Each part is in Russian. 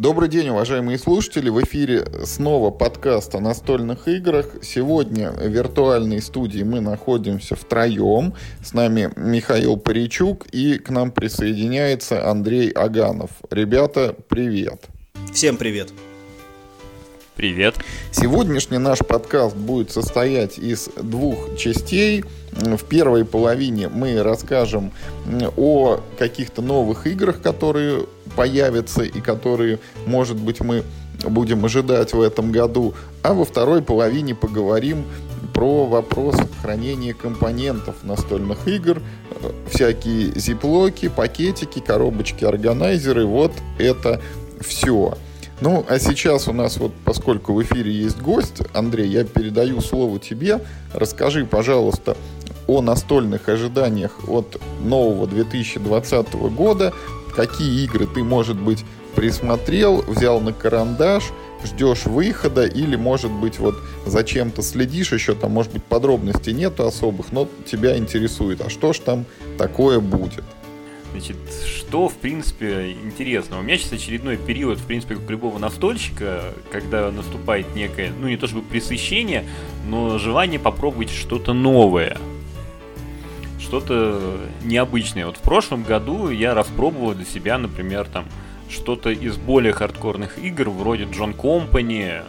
Добрый день, уважаемые слушатели. В эфире снова подкаст о настольных играх. Сегодня в виртуальной студии мы находимся втроем. С нами Михаил Паричук и к нам присоединяется Андрей Аганов. Ребята, привет. Всем привет. Привет. Сегодняшний наш подкаст будет состоять из двух частей. В первой половине мы расскажем о каких-то новых играх, которые появятся и которые, может быть, мы будем ожидать в этом году. А во второй половине поговорим про вопрос хранения компонентов настольных игр, всякие зиплоки, пакетики, коробочки, органайзеры. Вот это все. Ну, а сейчас у нас вот, поскольку в эфире есть гость, Андрей, я передаю слово тебе. Расскажи, пожалуйста, о настольных ожиданиях от нового 2020 года. Какие игры ты, может быть, присмотрел, взял на карандаш, ждешь выхода или, может быть, вот зачем-то следишь, еще там, может быть, подробностей нету особых, но тебя интересует, а что ж там такое будет? Значит, что, в принципе, интересно. У меня сейчас очередной период, в принципе, как у любого настольщика, когда наступает некое, ну, не то чтобы пресыщение, но желание попробовать что-то новое. Что-то необычное. Вот в прошлом году я распробовал для себя, например, там, что-то из более хардкорных игр, вроде John Company,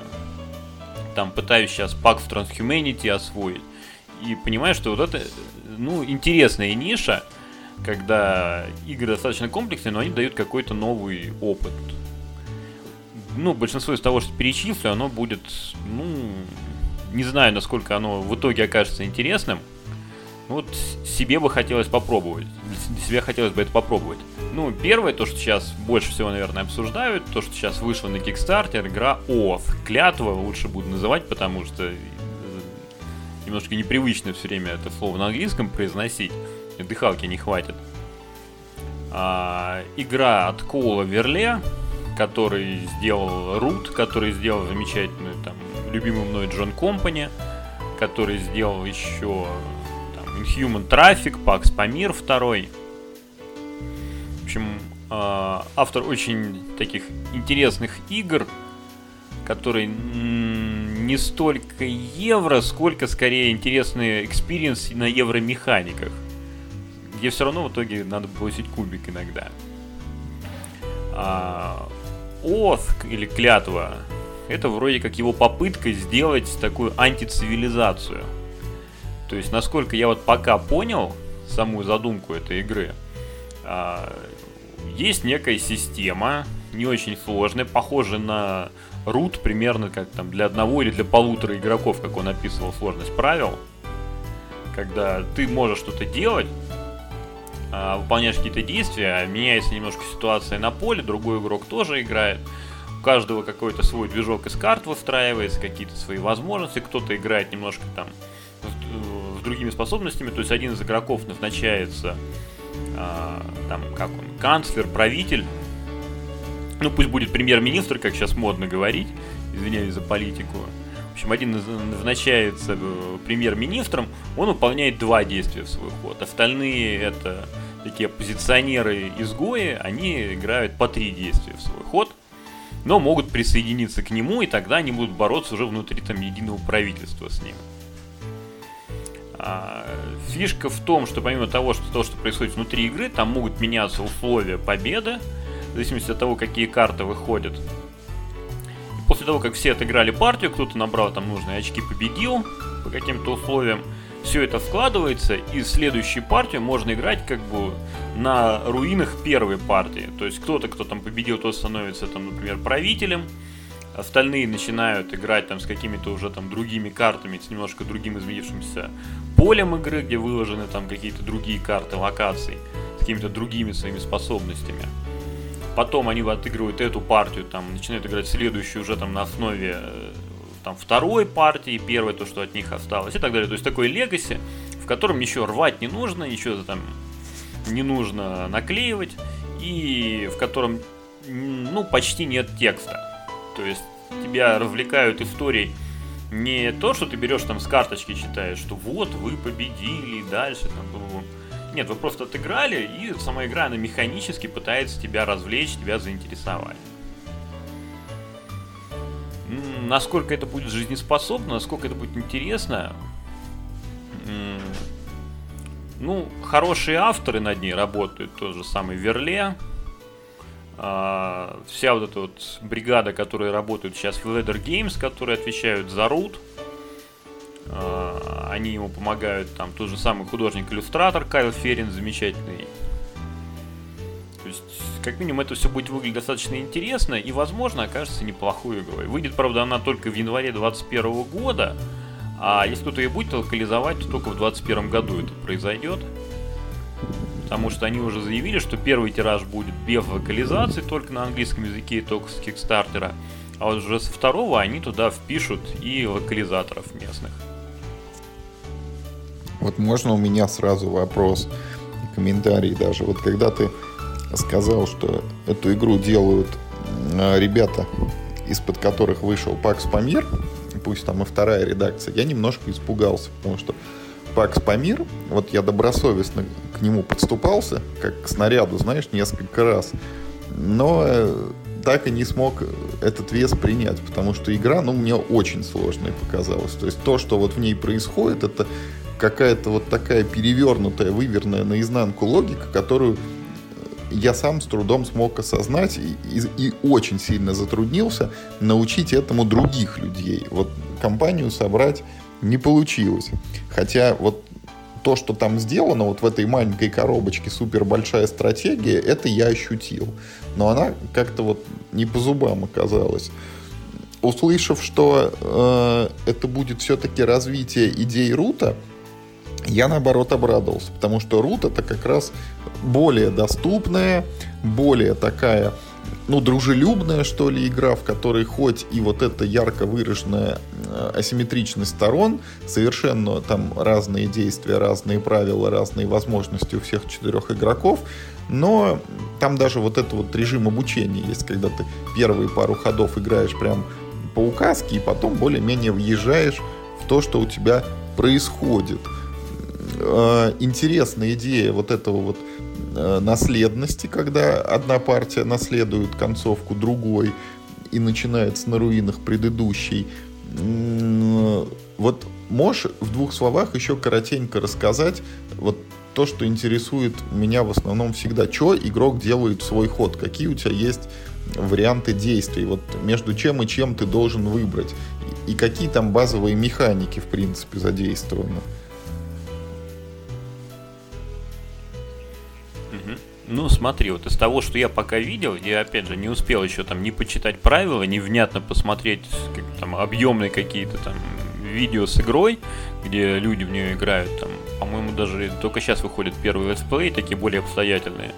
там, пытаюсь сейчас Pax Transhumanity освоить. И понимаю, что вот это, ну, интересная ниша, когда игры достаточно комплексные, но они дают какой-то новый опыт. Ну, большинство из того, что перечислю, оно будет, ну, не знаю, насколько оно в итоге окажется интересным. Вот себе бы хотелось попробовать. Себя хотелось бы это попробовать. Ну, первое, то, что сейчас больше всего, наверное, обсуждают, то, что сейчас вышло на Kickstarter, игра Oath. Клятва лучше буду называть, потому что э, немножко непривычно все время это слово на английском произносить дыхалки не хватит. А, игра от Коула Верле, который сделал Root, который сделал замечательную, там, любимую мной John Company, который сделал еще Infamous Traffic, Pax Pamir 2. В общем, а, автор очень таких интересных игр, которые не столько евро, сколько скорее интересный experience на евромеханиках где все равно в итоге надо бросить кубик иногда. А, или клятва это вроде как его попытка сделать такую антицивилизацию. То есть, насколько я вот пока понял саму задумку этой игры, а, есть некая система, не очень сложная, похожая на root примерно как там для одного или для полутора игроков, как он описывал сложность правил. Когда ты можешь что-то делать, а, выполняешь какие-то действия, меняется немножко ситуация на поле, другой игрок тоже играет. У каждого какой-то свой движок из карт выстраивается, какие-то свои возможности, кто-то играет немножко там с, другими способностями, то есть один из игроков назначается а, там, как он, канцлер, правитель, ну пусть будет премьер-министр, как сейчас модно говорить, извиняюсь за политику, в общем, один назначается э, премьер-министром, он выполняет два действия в свой ход. Остальные это такие оппозиционеры-изгои, они играют по три действия в свой ход, но могут присоединиться к нему, и тогда они будут бороться уже внутри там единого правительства с ним. А, фишка в том, что помимо того, что то, что происходит внутри игры, там могут меняться условия победы, в зависимости от того, какие карты выходят после того, как все отыграли партию, кто-то набрал там нужные очки, победил по каким-то условиям, все это складывается, и следующую партию можно играть как бы на руинах первой партии. То есть кто-то, кто там победил, тот становится там, например, правителем, остальные начинают играть там с какими-то уже там другими картами, с немножко другим изменившимся полем игры, где выложены там какие-то другие карты локаций, с какими-то другими своими способностями. Потом они отыгрывают эту партию, там, начинают играть следующую уже там на основе э, там, второй партии, первой, то, что от них осталось, и так далее. То есть такой легаси, в котором ничего рвать не нужно, ничего там не нужно наклеивать, и в котором, ну, почти нет текста. То есть тебя развлекают историей. Не то, что ты берешь там с карточки читаешь, что вот вы победили, дальше там было нет, вы просто отыграли, и сама игра, она механически пытается тебя развлечь, тебя заинтересовать. насколько это будет жизнеспособно, насколько это будет интересно, ну, хорошие авторы над ней работают, тот же самый Верле, вся вот эта вот бригада, которая работает сейчас в Leather Games, которые отвечают за Root, а, они ему помогают, там тот же самый художник-иллюстратор Кайл Ферин, замечательный. То есть, как минимум, это все будет выглядеть достаточно интересно и, возможно, окажется неплохой игрой. Выйдет, правда, она только в январе 2021 года, а если кто-то ее будет локализовать, то только в 2021 году это произойдет. Потому что они уже заявили, что первый тираж будет без локализации, только на английском языке и только с Кикстартера. А вот уже со второго они туда впишут и локализаторов местных. Вот можно у меня сразу вопрос, комментарий даже. Вот когда ты сказал, что эту игру делают а, ребята, из-под которых вышел Пакс Памир, пусть там и вторая редакция, я немножко испугался, потому что Пакс Памир, вот я добросовестно к нему подступался, как к снаряду, знаешь, несколько раз, но э, так и не смог этот вес принять, потому что игра, ну, мне очень сложной показалась. То есть то, что вот в ней происходит, это какая-то вот такая перевернутая, выверная наизнанку логика, которую я сам с трудом смог осознать и, и, и очень сильно затруднился научить этому других людей. Вот компанию собрать не получилось. Хотя вот то, что там сделано, вот в этой маленькой коробочке супер большая стратегия, это я ощутил. Но она как-то вот не по зубам оказалась. Услышав, что э, это будет все-таки развитие идей Рута, я наоборот обрадовался, потому что Рут это как раз более доступная, более такая, ну, дружелюбная, что ли, игра, в которой хоть и вот эта ярко выраженная э, асимметричность сторон, совершенно там разные действия, разные правила, разные возможности у всех четырех игроков, но там даже вот этот вот режим обучения есть, когда ты первые пару ходов играешь прям по указке, и потом более-менее въезжаешь в то, что у тебя происходит – э, интересная идея вот этого вот наследности, когда одна партия наследует концовку другой и начинается на руинах предыдущей. Вот можешь в двух словах еще коротенько рассказать вот то, что интересует меня в основном всегда. Что игрок делает в свой ход? Какие у тебя есть варианты действий? Вот между чем и чем ты должен выбрать? И какие там базовые механики, в принципе, задействованы? Ну, смотри, вот из того, что я пока видел, я, опять же, не успел еще там не почитать правила, не внятно посмотреть как, там объемные какие-то там видео с игрой, где люди в нее играют, там, по-моему, даже только сейчас выходит первый летсплей, такие более обстоятельные.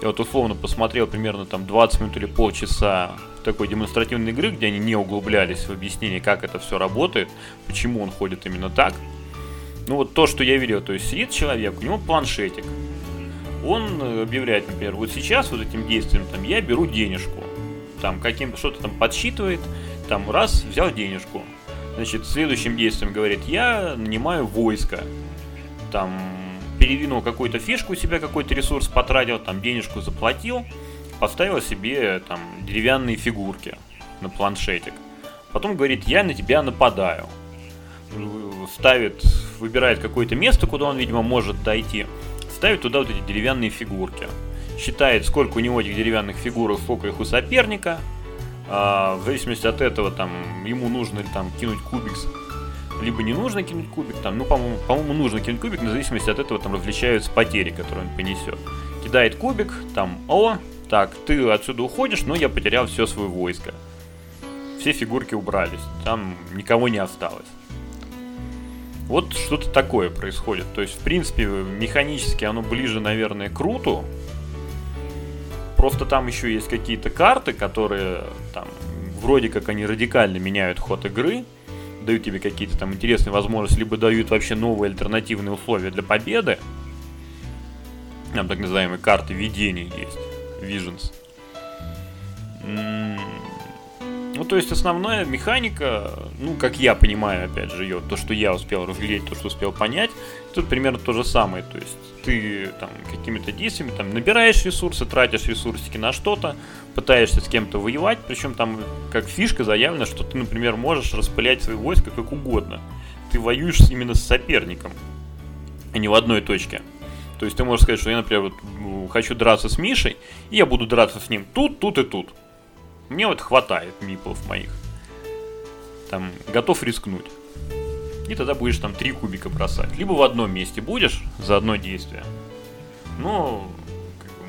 Я вот условно посмотрел примерно там 20 минут или полчаса такой демонстративной игры, где они не углублялись в объяснение, как это все работает, почему он ходит именно так. Ну вот то, что я видел, то есть сидит человек, у него планшетик, он э, объявляет, например, вот сейчас вот этим действием там я беру денежку, там каким что-то там подсчитывает, там раз взял денежку, значит следующим действием говорит я нанимаю войско, там передвинул какую-то фишку у себя, какой-то ресурс потратил, там денежку заплатил, поставил себе там деревянные фигурки на планшетик. Потом говорит, я на тебя нападаю. Ставит, выбирает какое-то место, куда он, видимо, может дойти ставит туда вот эти деревянные фигурки. Считает, сколько у него этих деревянных фигурок, сколько их у соперника. А, в зависимости от этого, там, ему нужно ли там кинуть кубик, либо не нужно кинуть кубик, там, ну, по-моему, по-моему, нужно кинуть кубик, но в зависимости от этого там различаются потери, которые он понесет. Кидает кубик, там, о, так, ты отсюда уходишь, но я потерял все свое войско. Все фигурки убрались, там никого не осталось. Вот что-то такое происходит. То есть, в принципе, механически оно ближе, наверное, к руту. Просто там еще есть какие-то карты, которые там вроде как они радикально меняют ход игры, дают тебе какие-то там интересные возможности, либо дают вообще новые альтернативные условия для победы. Там так называемые карты видений есть, visions. Ну, то есть основная механика, ну, как я понимаю, опять же, ее, то, что я успел разглядеть, то, что успел понять, тут примерно то же самое. То есть ты там какими-то действиями там набираешь ресурсы, тратишь ресурсики на что-то, пытаешься с кем-то воевать, причем там как фишка заявлена, что ты, например, можешь распылять свои войска как угодно. Ты воюешь именно с соперником, а не в одной точке. То есть ты можешь сказать, что я, например, вот, хочу драться с Мишей, и я буду драться с ним тут, тут и тут. Мне вот хватает миплов моих. Там, готов рискнуть. И тогда будешь там три кубика бросать. Либо в одном месте будешь за одно действие. Но,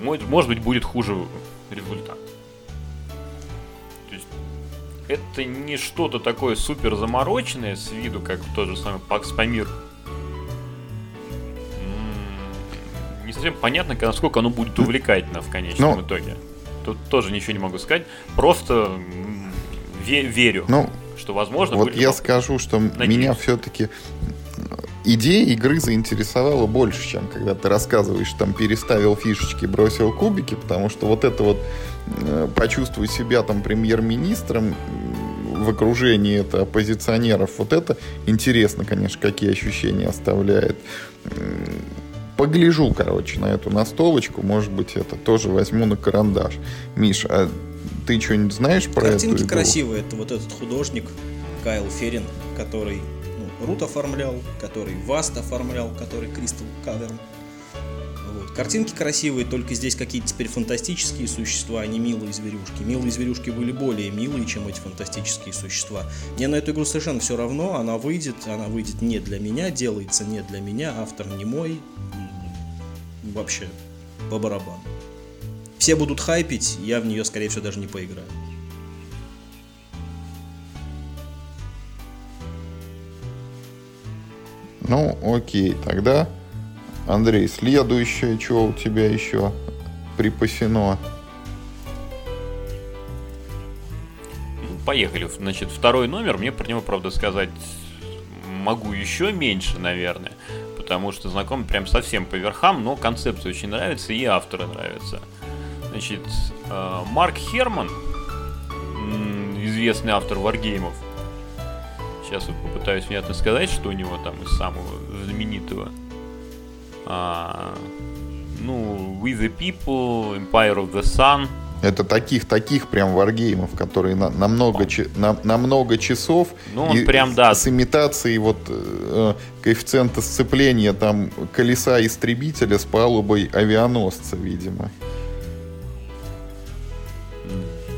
может быть, будет хуже результат. То есть, это не что-то такое супер замороченное с виду, как тот же самый Пакс Памир. Не совсем понятно, насколько оно будет увлекательно в конечном ну, итоге. Тут тоже ничего не могу сказать. Просто ве- верю, ну, что возможно. Вот я скажу, что Надеюсь. меня все-таки идея игры заинтересовала больше, чем когда ты рассказываешь, там переставил фишечки, бросил кубики, потому что вот это вот э, почувствовать себя там премьер-министром в окружении это оппозиционеров, вот это интересно, конечно, какие ощущения оставляет погляжу, короче, на эту настолочку. Может быть, это тоже возьму на карандаш. Миш, а ты что-нибудь знаешь про Картинки эту игру? красивые. Это вот этот художник Кайл Ферин, который ну, Рут оформлял, который Васт оформлял, который Кристал Каверн. Вот. Картинки красивые, только здесь какие-то теперь фантастические существа, а не милые зверюшки. Милые зверюшки были более милые, чем эти фантастические существа. Мне на эту игру совершенно все равно, она выйдет, она выйдет не для меня, делается не для меня, автор не мой, вообще по барабану. Все будут хайпить, я в нее, скорее всего, даже не поиграю. Ну, окей, тогда, Андрей, следующее, что у тебя еще припасено? Ну, поехали. Значит, второй номер. Мне про него, правда, сказать могу еще меньше, наверное потому что знаком прям совсем по верхам, но концепция очень нравится и авторы нравятся. Значит, э, Марк Херман, известный автор варгеймов, сейчас вот попытаюсь внятно сказать, что у него там из самого знаменитого. А, ну, We the People, Empire of the Sun – это таких, таких прям варгеймов, которые на, на, много, на, на много часов. Ну, он и прям, да. С имитацией вот э, коэффициента сцепления там колеса истребителя с палубой авианосца, видимо.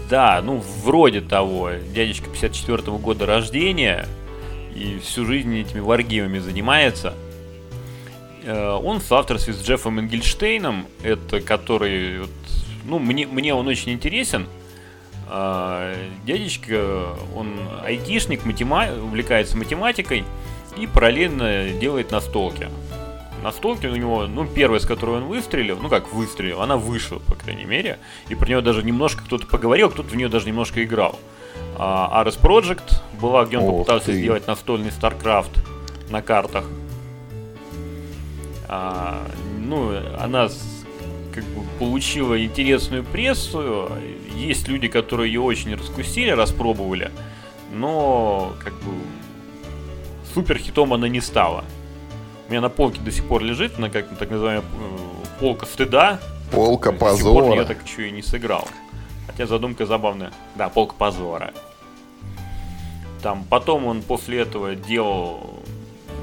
Да, ну, вроде того. Дядечка 54 -го года рождения и всю жизнь этими варгеймами занимается. Э, он в соавторстве с Джеффом Энгельштейном, это который ну, мне, мне он очень интересен. А, дядечка, он айтишник, матема... увлекается математикой и параллельно делает настолки. Настолки у него, ну, первая, с которой он выстрелил, ну, как выстрелил, она вышла, по крайней мере. И про нее даже немножко кто-то поговорил, кто-то в нее даже немножко играл. А Ares Project была, где он Ох попытался ты. сделать настольный StarCraft на картах. А, ну, она как бы получила интересную прессу. Есть люди, которые ее очень раскусили, распробовали, но как бы супер хитом она не стала. У меня на полке до сих пор лежит, на как так называемая э, полка стыда. Полка позора. я так еще и не сыграл. Хотя задумка забавная. Да, полка позора. Там потом он после этого делал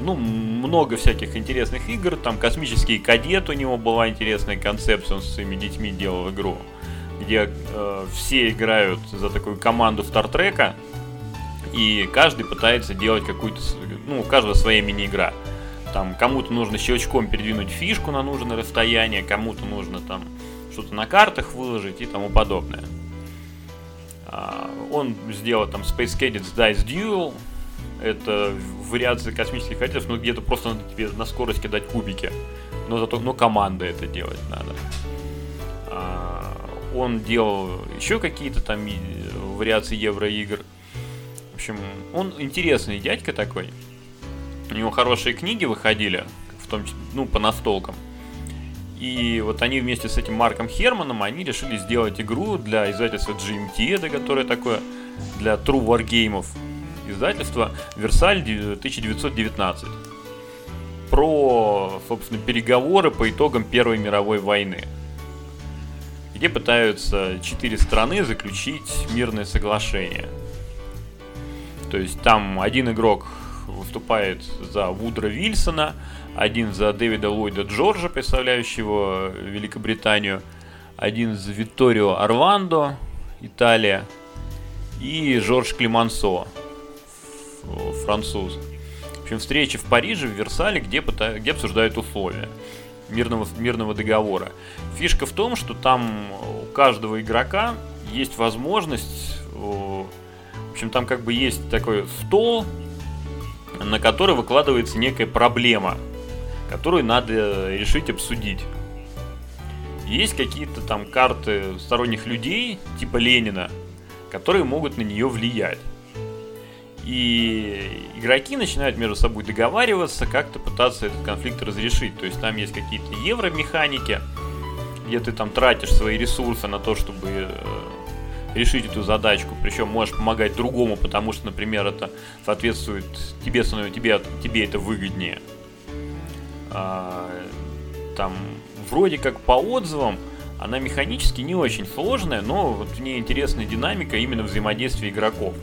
ну, много всяких интересных игр. Там космический кадет у него была интересная концепция, он со своими детьми делал игру, где э, все играют за такую команду Стартрека, и каждый пытается делать какую-то, ну, у каждого своя мини-игра. Там кому-то нужно щелчком передвинуть фишку на нужное расстояние, кому-то нужно там что-то на картах выложить и тому подобное. А, он сделал там Space Cadets Dice Duel, это вариация космических кадетов, ну где-то просто надо тебе на скорость кидать кубики. Но зато, но команда это делать надо. А, он делал еще какие-то там вариации евроигр. В общем, он интересный дядька такой. У него хорошие книги выходили, в том числе, ну, по настолкам. И вот они вместе с этим Марком Херманом, они решили сделать игру для издательства GMT, это которое такое для True Wargames издательство Версаль 1919 про, собственно, переговоры по итогам Первой мировой войны, где пытаются четыре страны заключить мирное соглашение. То есть там один игрок выступает за Вудра Вильсона, один за Дэвида Ллойда Джорджа, представляющего Великобританию, один за Витторио Арвандо, Италия, и Жорж Климансо, француз. В общем, встреча в Париже, в Версале, где, где обсуждают условия мирного, мирного договора. Фишка в том, что там у каждого игрока есть возможность, в общем, там как бы есть такой стол, на который выкладывается некая проблема, которую надо решить, обсудить. Есть какие-то там карты сторонних людей, типа Ленина, которые могут на нее влиять. И игроки начинают между собой договариваться, как-то пытаться этот конфликт разрешить. То есть там есть какие-то евромеханики, где ты там тратишь свои ресурсы на то, чтобы э, решить эту задачку. Причем можешь помогать другому, потому что, например, это соответствует тебе, тебе, тебе это выгоднее. А, там вроде как по отзывам она механически не очень сложная, но вот в ней интересная динамика именно взаимодействия игроков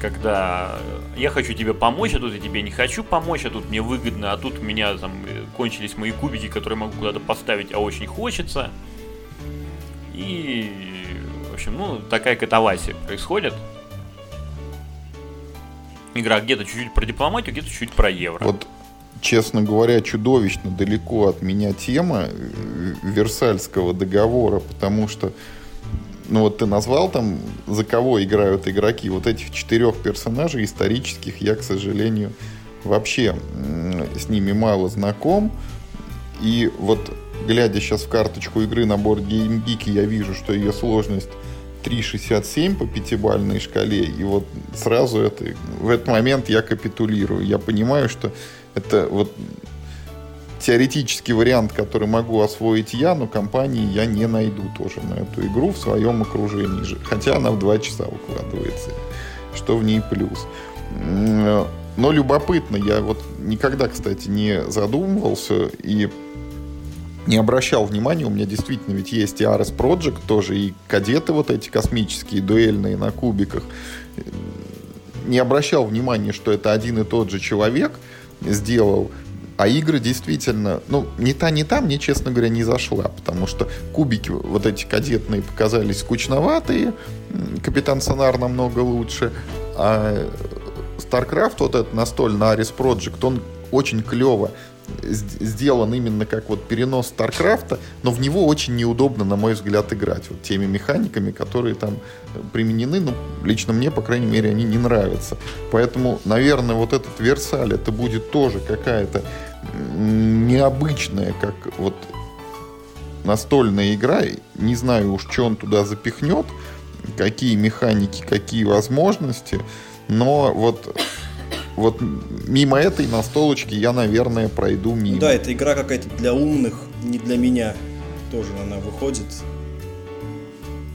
когда я хочу тебе помочь, а тут я тебе не хочу помочь, а тут мне выгодно, а тут у меня там кончились мои кубики, которые могу куда-то поставить, а очень хочется. И, в общем, ну, такая катавасия происходит. Игра где-то чуть-чуть про дипломатию, где-то чуть про евро. Вот, честно говоря, чудовищно далеко от меня тема Версальского договора, потому что ну вот ты назвал там, за кого играют игроки. Вот этих четырех персонажей исторических я, к сожалению, вообще с ними мало знаком. И вот глядя сейчас в карточку игры на борт GameGeek, я вижу, что ее сложность 3,67 по пятибалльной шкале. И вот сразу это, в этот момент я капитулирую. Я понимаю, что это вот теоретический вариант, который могу освоить я, но компании я не найду тоже на эту игру в своем окружении. Хотя она в 2 часа укладывается, что в ней плюс. Но любопытно, я вот никогда, кстати, не задумывался и не обращал внимания, у меня действительно ведь есть и Ares Project тоже, и кадеты вот эти космические, дуэльные на кубиках. Не обращал внимания, что это один и тот же человек сделал а игры действительно, ну, не та, не та, мне, честно говоря, не зашла, потому что кубики вот эти кадетные показались скучноватые, Капитан Сонар намного лучше, а StarCraft, вот этот настольный Ares Project, он очень клево сделан именно как вот перенос Старкрафта, но в него очень неудобно, на мой взгляд, играть вот теми механиками, которые там применены, ну, лично мне, по крайней мере, они не нравятся. Поэтому, наверное, вот этот Версаль, это будет тоже какая-то необычная, как вот настольная игра. Не знаю уж, что он туда запихнет, какие механики, какие возможности, но вот вот мимо этой настолочки я, наверное, пройду мимо. Да, это игра какая-то для умных, не для меня. Тоже она выходит.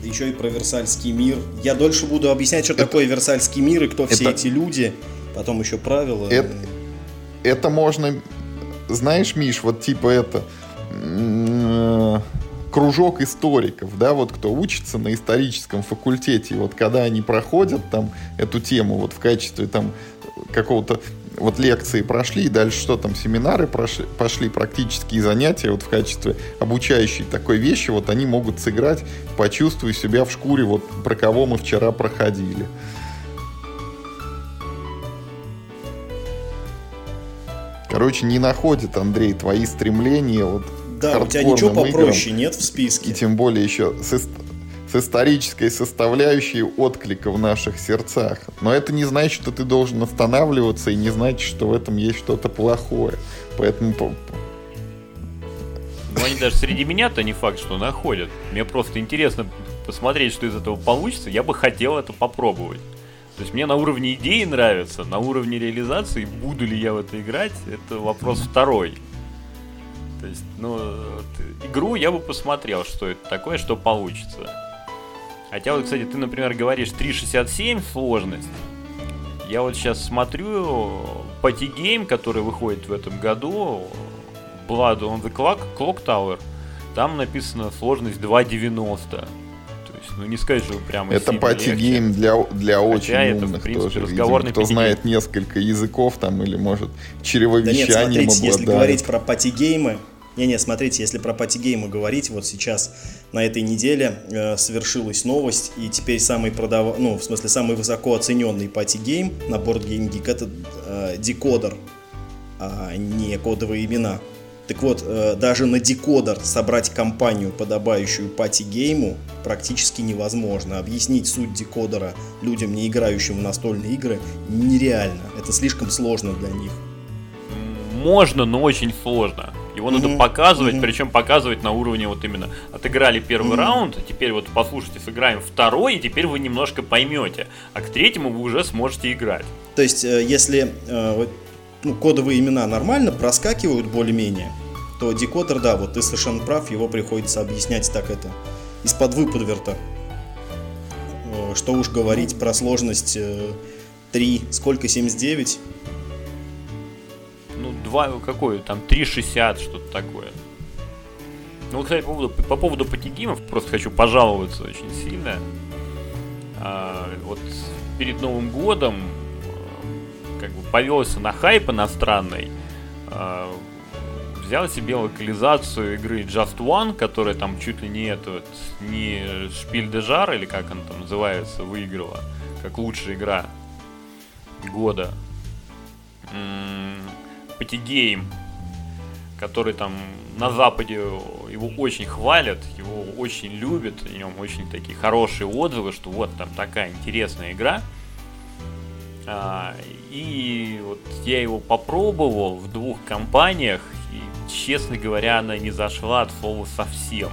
Еще и про Версальский мир. Я дольше буду объяснять, что это... такое Версальский мир и кто это... все эти люди. Потом еще правила. Это, это можно... Знаешь, Миш, вот типа это кружок историков, да, вот кто учится на историческом факультете, вот когда они проходят там эту тему вот в качестве там какого-то вот лекции прошли, и дальше что там, семинары прошли, пошли, практические занятия вот в качестве обучающей такой вещи, вот они могут сыграть, почувствуя себя в шкуре, вот про кого мы вчера проходили. Короче, не находит, Андрей, твои стремления вот да, у тебя ничего попроще играм, нет в списке. И тем более еще с, с исторической составляющей отклика в наших сердцах. Но это не значит, что ты должен останавливаться, и не значит, что в этом есть что-то плохое. Поэтому... Ну, они даже среди меня-то не факт, что находят. Мне просто интересно посмотреть, что из этого получится. Я бы хотел это попробовать. То есть мне на уровне идеи нравится, на уровне реализации, буду ли я в это играть, это вопрос второй. То есть, ну, вот, игру я бы посмотрел, что это такое, что получится. Хотя вот, кстати, ты, например, говоришь 3.67 сложность. Я вот сейчас смотрю Party Game, который выходит в этом году, Blood on the Clock, Clock Tower, там написано сложность 2.90. Ну не сказать же прямо Это сильно party легче. game для, для очень Хотя это, в умных принципе, тоже. видимо. разговорный Кто party game. знает несколько языков там или может Да нет, смотрите, если обладает. говорить про party game ы, не-не, смотрите, если про party game ы говорить, вот сейчас на этой неделе э, совершилась новость, и теперь самый продав... ну, в смысле, самый высоко оцененный party game на Board Game Geek это э, декодер, а не кодовые имена. Так вот, э, даже на декодер собрать компанию, подобающую пати-гейму, практически невозможно. Объяснить суть декодера людям, не играющим в настольные игры, нереально. Это слишком сложно для них. Можно, но очень сложно. Его надо Мгм, показывать, мгм. причем показывать на уровне вот именно отыграли первый Мгм. раунд, теперь вот послушайте, сыграем второй, и теперь вы немножко поймете, а к третьему вы уже сможете играть. То есть, э, если э, ну, кодовые имена нормально проскакивают более-менее, то декодер, да, вот ты совершенно прав, его приходится объяснять так это из-под выподверта. Э, Что уж говорить про сложность э, 3, сколько, 79? Ну, два, какой там, 3.60, что-то такое. Ну, вот, кстати, по поводу, по поводу патигимов, просто хочу пожаловаться очень сильно. А, вот перед Новым годом э, как бы повелся на хайп иностранный. а, взял себе локализацию игры Just One, которая там чуть ли не это, вот, не Spiel des Jahres, или как она там называется, выиграла, как лучшая игра года. Party game, который там на Западе его очень хвалят, его очень любят, о нем очень такие хорошие отзывы, что вот там такая интересная игра. А, и вот я его попробовал в двух компаниях, и, честно говоря, она не зашла от слова совсем.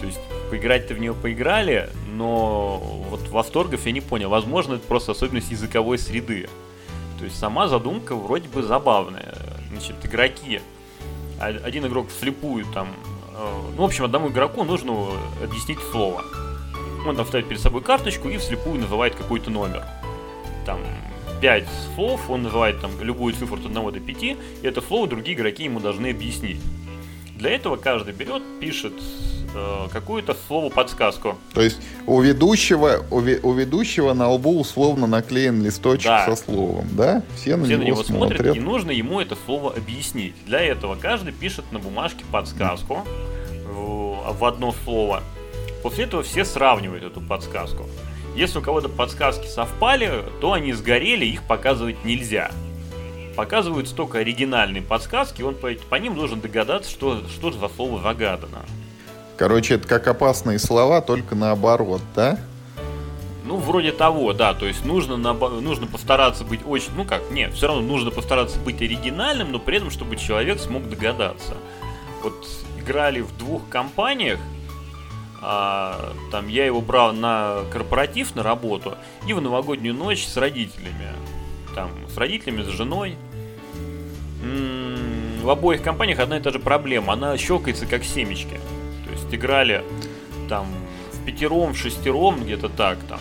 То есть поиграть-то в нее поиграли, но вот восторгов я не понял. Возможно, это просто особенность языковой среды. То есть сама задумка вроде бы забавная. Значит, игроки, а- один игрок вслепую там, э, ну, в общем, одному игроку нужно объяснить слово. Он там ставит перед собой карточку и вслепую называет какой-то номер. Там 5 слов, он называет там любую цифру от 1 до 5, и это слово другие игроки ему должны объяснить. Для этого каждый берет, пишет э, какую-то слово-подсказку. То есть у ведущего, у, ве- у ведущего на лбу условно наклеен листочек Да. со словом, да? Все на Все на него, него смотрят, смотрят. и нужно ему это слово объяснить. Для этого каждый пишет на бумажке подсказку в, в одно слово. После этого все сравнивают эту подсказку. Если у кого-то подсказки совпали, то они сгорели, их показывать нельзя. Показываются только оригинальные подсказки, он по, по ним должен догадаться, что, что же за слово загадано. Короче, это как опасные слова, только наоборот, да? Ну, вроде того, да. То есть нужно, нужно постараться быть очень... Ну как, нет, все равно нужно постараться быть оригинальным, но при этом, чтобы человек смог догадаться. Вот играли в двух компаниях, а, там я его брал на корпоратив, на работу, и в новогоднюю ночь с родителями. Там, с родителями, с женой. М, В обоих компаниях одна и та же проблема. Она щелкается как семечки. То есть играли там в пятером, в шестером, где-то так, там,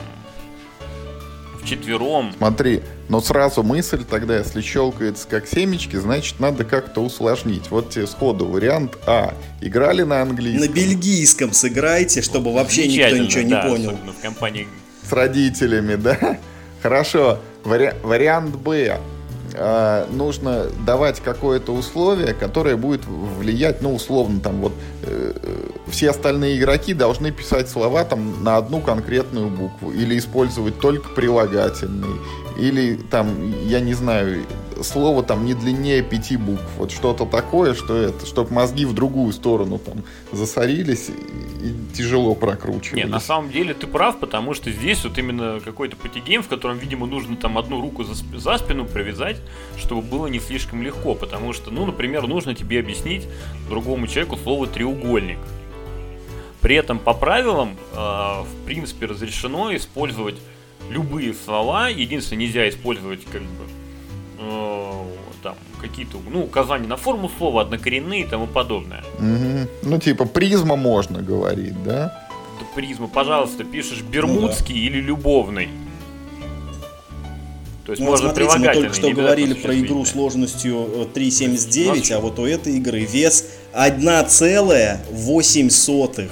в четвером. Смотри, но сразу мысль тогда, если щелкается как семечки, значит надо как-то усложнить. Вот тебе сходу вариант А. Играли на английском На бельгийском сыграйте, чтобы вообще никто ничего не да, понял. в компании с родителями, да? Хорошо. Вари- вариант Б. А, нужно давать какое-то условие, которое будет влиять, ну, условно, там вот э, э, все остальные игроки должны писать слова там на одну конкретную букву или использовать только прилагательный, или там, я не знаю, слово там не длиннее пяти букв, вот что-то такое, что это, чтобы мозги в другую сторону там засорились и, и тяжело прокручивались. Не, на самом деле ты прав, потому что здесь вот именно какой-то патигейм, в котором, видимо, нужно там одну руку за, за спину привязать, чтобы было не слишком легко, потому что, ну, например, нужно тебе объяснить другому человеку слово треугольник. При этом по правилам, э, в принципе, разрешено использовать любые слова. Единственное, нельзя использовать как бы там какие-то, ну, указания на форму слова, однокоренные и тому подобное. Ну, типа, призма можно говорить, да? Да, призма, пожалуйста, пишешь бермудский или любовный. То есть Ну, вот можно смотрите, мы только что говорили про игру существительные. сложностью э, 3.79, а вот у этой игры вес 1,8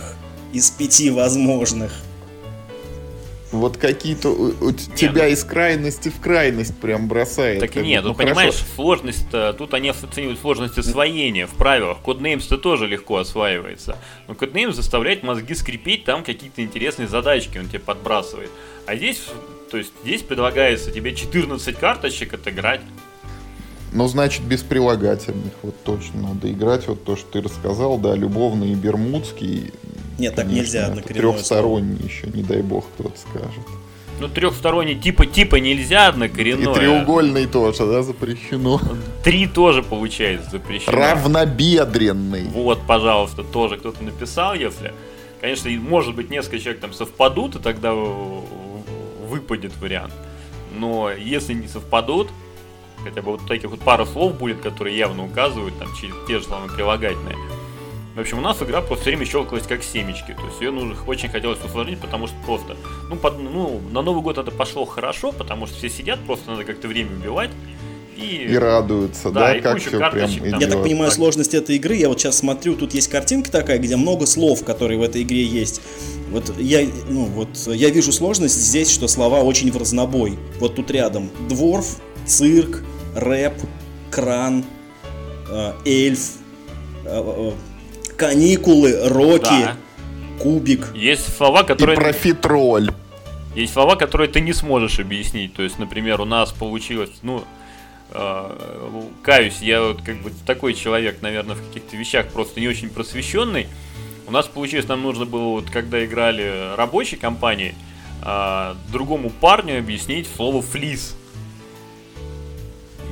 из пяти возможных. Вот какие-то у, у тебя ну- из крайности в крайность прям бросает. Так нет, ну, хорошо. понимаешь, сложность тут они оценивают сложность освоения в правилах. Codenames-то тоже легко осваивается. Но Codenames заставляет мозги скрипеть, там какие-то интересные задачки он тебе подбрасывает. А здесь, то есть здесь предлагается тебе 14 карточек отыграть. Ну, значит, без прилагательных. Вот точно надо играть. Вот то, что ты рассказал, да, любовный и бермудский. Нет, так конечно, нельзя это однокоренное Трехсторонний еще, не дай бог, кто-то скажет. Ну, трехсторонний типа типа нельзя И однокоренное. треугольный тоже, да, запрещено. Три тоже получается запрещено. Равнобедренный. Вот, пожалуйста, тоже кто-то написал, если. Конечно, и может быть несколько человек там совпадут, и тогда выпадет вариант. Но если не совпадут, хотя бы вот таких вот пара слов будет, которые явно указывают там через те же самые прилагательные. В общем, у нас игра просто все время щелкалась как семечки. То есть ее нужно очень хотелось усложнить, потому что просто. Ну, под- ну, на Новый год это пошло хорошо, потому что все сидят, просто надо как-то время убивать. И, И радуются, Да, да, и как все прям карточек идет. Я так понимаю, так. сложность этой игры, я вот сейчас смотрю, тут есть картинка такая, где много слов, которые в этой игре есть. Вот я, ну, вот я вижу сложность здесь, что слова очень в разнобой. Вот тут рядом дворф, цирк, рэп, кран, э, эльф, э, э, каникулы, роки, Да. кубик. Есть слова, И которые... профитроль. Есть слова, которые ты не сможешь объяснить. То есть, например, у нас получилось, ну, э, каюсь, я вот как бы такой человек, наверное, в каких-то вещах просто не очень просвещенный. У нас получилось, нам нужно было, вот когда играли рабочей компании, э, другому парню объяснить слово флис.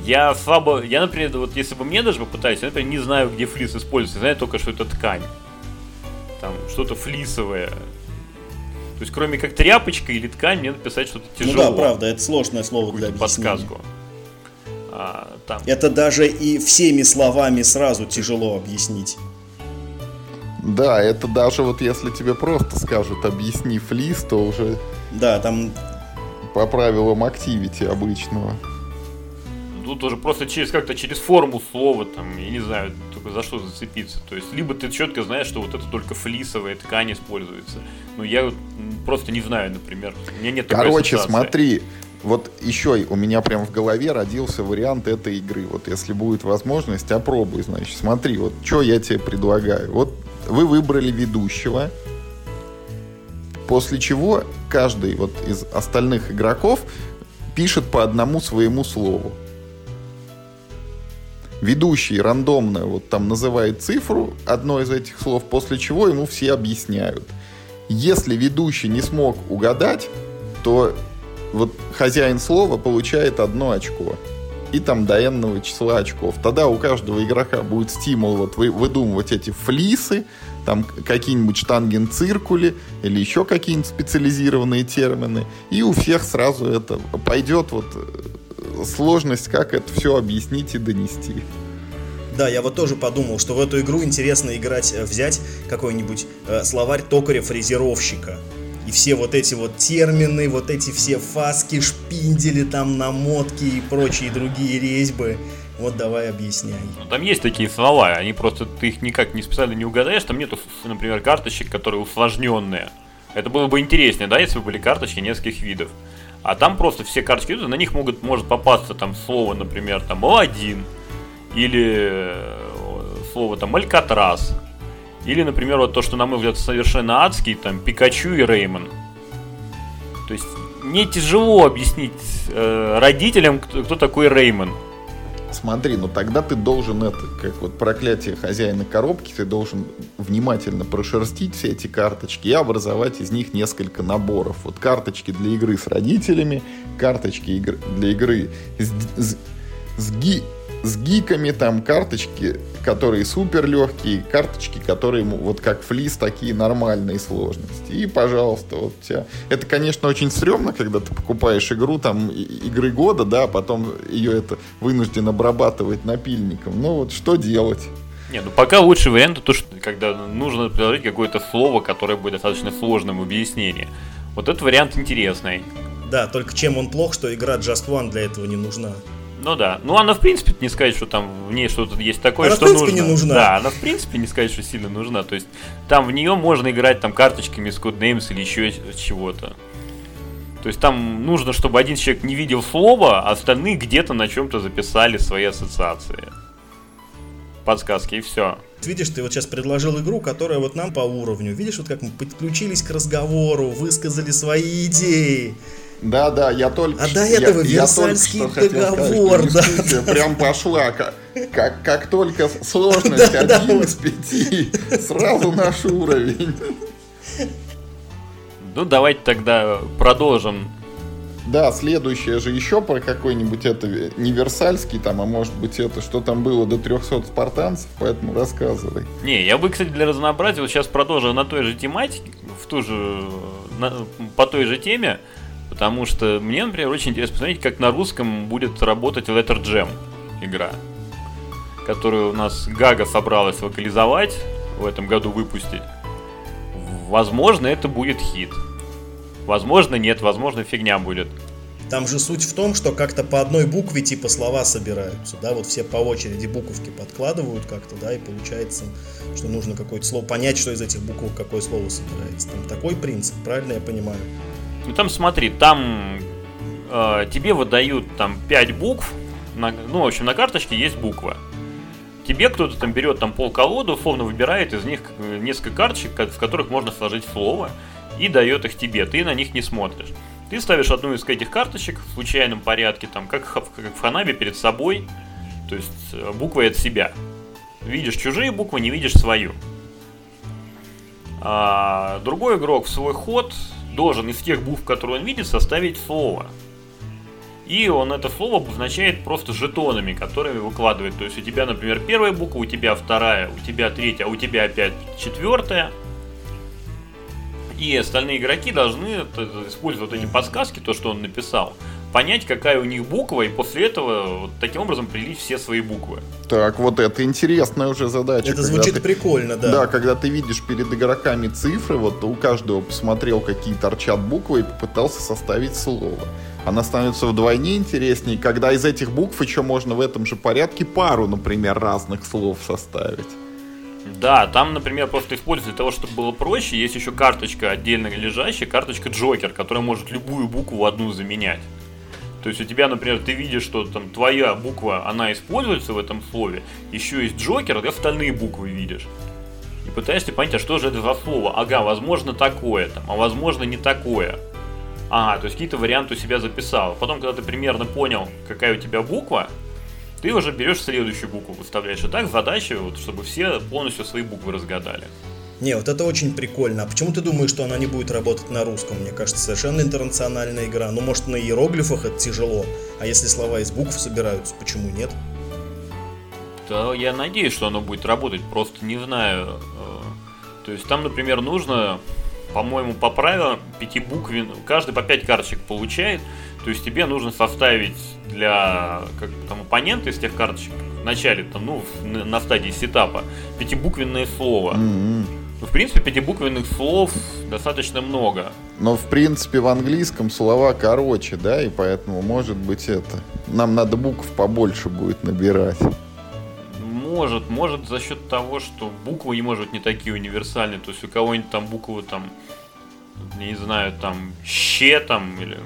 Я слабо, я, например, вот если бы мне даже попытались, я, например, не знаю, где флис используется, знаю только, что это ткань. Там что-то флисовое. То есть, кроме как тряпочка или ткань, мне написать что-то Ну тяжело. да, правда, это сложное слово для объяснения. подсказку. А, там. Это даже и всеми словами сразу тяжело объяснить. Да, это даже вот если тебе просто скажут объясни флис, то уже Да, там по правилам активити обычного. Тут уже просто через как-то через форму слова, там, я не знаю, только за что зацепиться. То есть, либо ты четко знаешь, что вот это только флисовая ткань используется. Ну, я просто не знаю, например. У меня нет Короче, смотри, вот еще у меня прям в голове родился вариант этой игры. Вот если будет возможность, опробуй, значит. Смотри, вот что я тебе предлагаю. Вот вы выбрали ведущего, после чего каждый вот из остальных игроков пишет по одному своему слову. Ведущий рандомно вот там называет цифру, одно из этих слов, после чего ему все объясняют. Если ведущий не смог угадать, то вот хозяин слова получает одно очко. И там до энного числа очков. Тогда у каждого игрока будет стимул вот вы, выдумывать эти флисы, там какие-нибудь штангенциркули или еще какие-нибудь специализированные термины. И у всех сразу это пойдет вот э, сложность, как это все объяснить и донести. Да, я вот тоже подумал, что в эту игру интересно играть, э, взять какой-нибудь э, словарь токаря-фрезеровщика. И все вот эти вот термины, вот эти все фаски, шпиндели, там, намотки и прочие другие резьбы. Вот давай объясняй. Ну, там есть такие слова, они просто, ты их никак не специально не угадаешь, там нету, например, карточек, которые усложненные. Это было бы интереснее, да, если бы были карточки нескольких видов. А там просто все карточки, идут, на них могут, может попасться там слово, например, там О1, или э, слово там Алькатрас, или, например, вот то, что, на мой взгляд, совершенно адский, там, Пикачу и Реймон. То есть, мне тяжело объяснить э, родителям, кто, кто такой Реймон. Смотри, ну тогда ты должен это, как вот проклятие хозяина коробки, ты должен внимательно прошерстить все эти карточки и образовать из них несколько наборов. Вот карточки для игры с родителями, карточки игр- для игры с, с- с, ги, с гиками, там карточки, которые супер легкие, карточки, которые вот как флис, такие нормальные сложности. И, пожалуйста, вот у тебя... Это, конечно, очень стрёмно, когда ты покупаешь игру, там, игры года, да, а потом ее это вынужден обрабатывать напильником. Ну вот что делать? Не, ну пока лучший вариант то, что когда нужно приложить какое-то слово, которое будет достаточно сложным в объяснении. Вот этот вариант интересный. Да, только чем он плох, что игра Just One для этого не нужна. Ну да. Ну она в принципе не сказать, что там в ней что-то есть такое, она что в принципе нужно. не нужна. Да, она в принципе не сказать, что сильно нужна. То есть там в нее можно играть там карточками с Codenames или еще чего-то. То есть там нужно, чтобы один человек не видел слова, а остальные где-то на чем-то записали свои ассоциации подсказки и все. Видишь, ты вот сейчас предложил игру, которая вот нам по уровню. Видишь, вот как мы подключились к разговору, высказали свои идеи. Да, да, я только А до этого я, Версальский я договор, сказать, да, Прям пошла, как, как, как только сложность один из пяти, сразу наш уровень. Ну, давайте тогда продолжим да, следующее же еще про какой-нибудь это универсальский там, а может быть это, что там было до 300 спартанцев, поэтому рассказывай. Не, я бы, кстати, для разнообразия вот сейчас продолжу на той же тематике, в ту же, на, по той же теме, потому что мне, например, очень интересно посмотреть, как на русском будет работать Letter Jam игра, которую у нас Гага собралась локализовать, в этом году выпустить. Возможно, это будет хит. Возможно, нет, возможно, фигня будет. Там же суть в том, что как-то по одной букве типа слова собираются, да, вот все по очереди буковки подкладывают как-то, да, и получается, что нужно какое-то слово, понять, что из этих букв какое слово собирается. Там такой принцип, правильно я понимаю? Ну там смотри, там э, тебе выдают там 5 букв, на, ну, в общем, на карточке есть буква. Тебе кто-то там берет там пол колоду, условно выбирает из них несколько карточек, в которых можно сложить слово, и дает их тебе, ты на них не смотришь. Ты ставишь одну из этих карточек в случайном порядке, там, как, как в Ханабе перед собой, то есть э, буквы от себя. Видишь чужие буквы, не видишь свою. А другой игрок в свой ход должен из тех букв, которые он видит, составить слово. И он это слово обозначает просто жетонами, которые выкладывает. То есть у тебя, например, первая буква, у тебя вторая, у тебя третья, а у тебя опять четвертая – и остальные игроки должны использовать эти подсказки, то, что он написал, понять, какая у них буква, и после этого вот таким образом прилить все свои буквы. Так, вот это интересная уже задача. Это звучит ты, прикольно, да. Да, когда ты видишь перед игроками цифры, вот у каждого посмотрел, какие торчат буквы, и попытался составить слово. Она становится вдвойне интереснее, когда из этих букв еще можно в этом же порядке пару, например, разных слов составить. Да, там, например, просто используют для того, чтобы было проще, есть еще карточка отдельно лежащая, карточка Джокер, которая может любую букву одну заменять. То есть у тебя, например, ты видишь, что там твоя буква, она используется в этом слове, еще есть Джокер, ты остальные буквы видишь. И пытаешься понять, а что же это за слово? Ага, возможно такое там, а возможно не такое. Ага, то есть какие-то варианты у себя записал. Потом, когда ты примерно понял, какая у тебя буква, ты уже берешь следующую букву, выставляешь. И так задача, вот, чтобы все полностью свои буквы разгадали. Не, вот это очень прикольно. А почему ты думаешь, что она не будет работать на русском? Мне кажется, совершенно интернациональная игра. Ну, может, на иероглифах это тяжело. А если слова из букв собираются, почему нет? Да, я надеюсь, что оно будет работать, просто не знаю. Э, то есть там, например, нужно, по-моему, по правилам, пятибуквен, каждый по пять карточек получает. То есть тебе нужно составить для как, там, оппонента из тех карточек в начале, там, ну, на стадии сетапа, пятибуквенное слово. Mm-hmm. Ну, в принципе, пятибуквенных слов достаточно много. Но, в принципе, в английском слова короче, да, и поэтому, может быть, это... Нам надо букв побольше будет набирать. Может, может за счет того, что буквы, может, не такие универсальные. То есть у кого-нибудь там буквы там, не знаю, там, щ там, или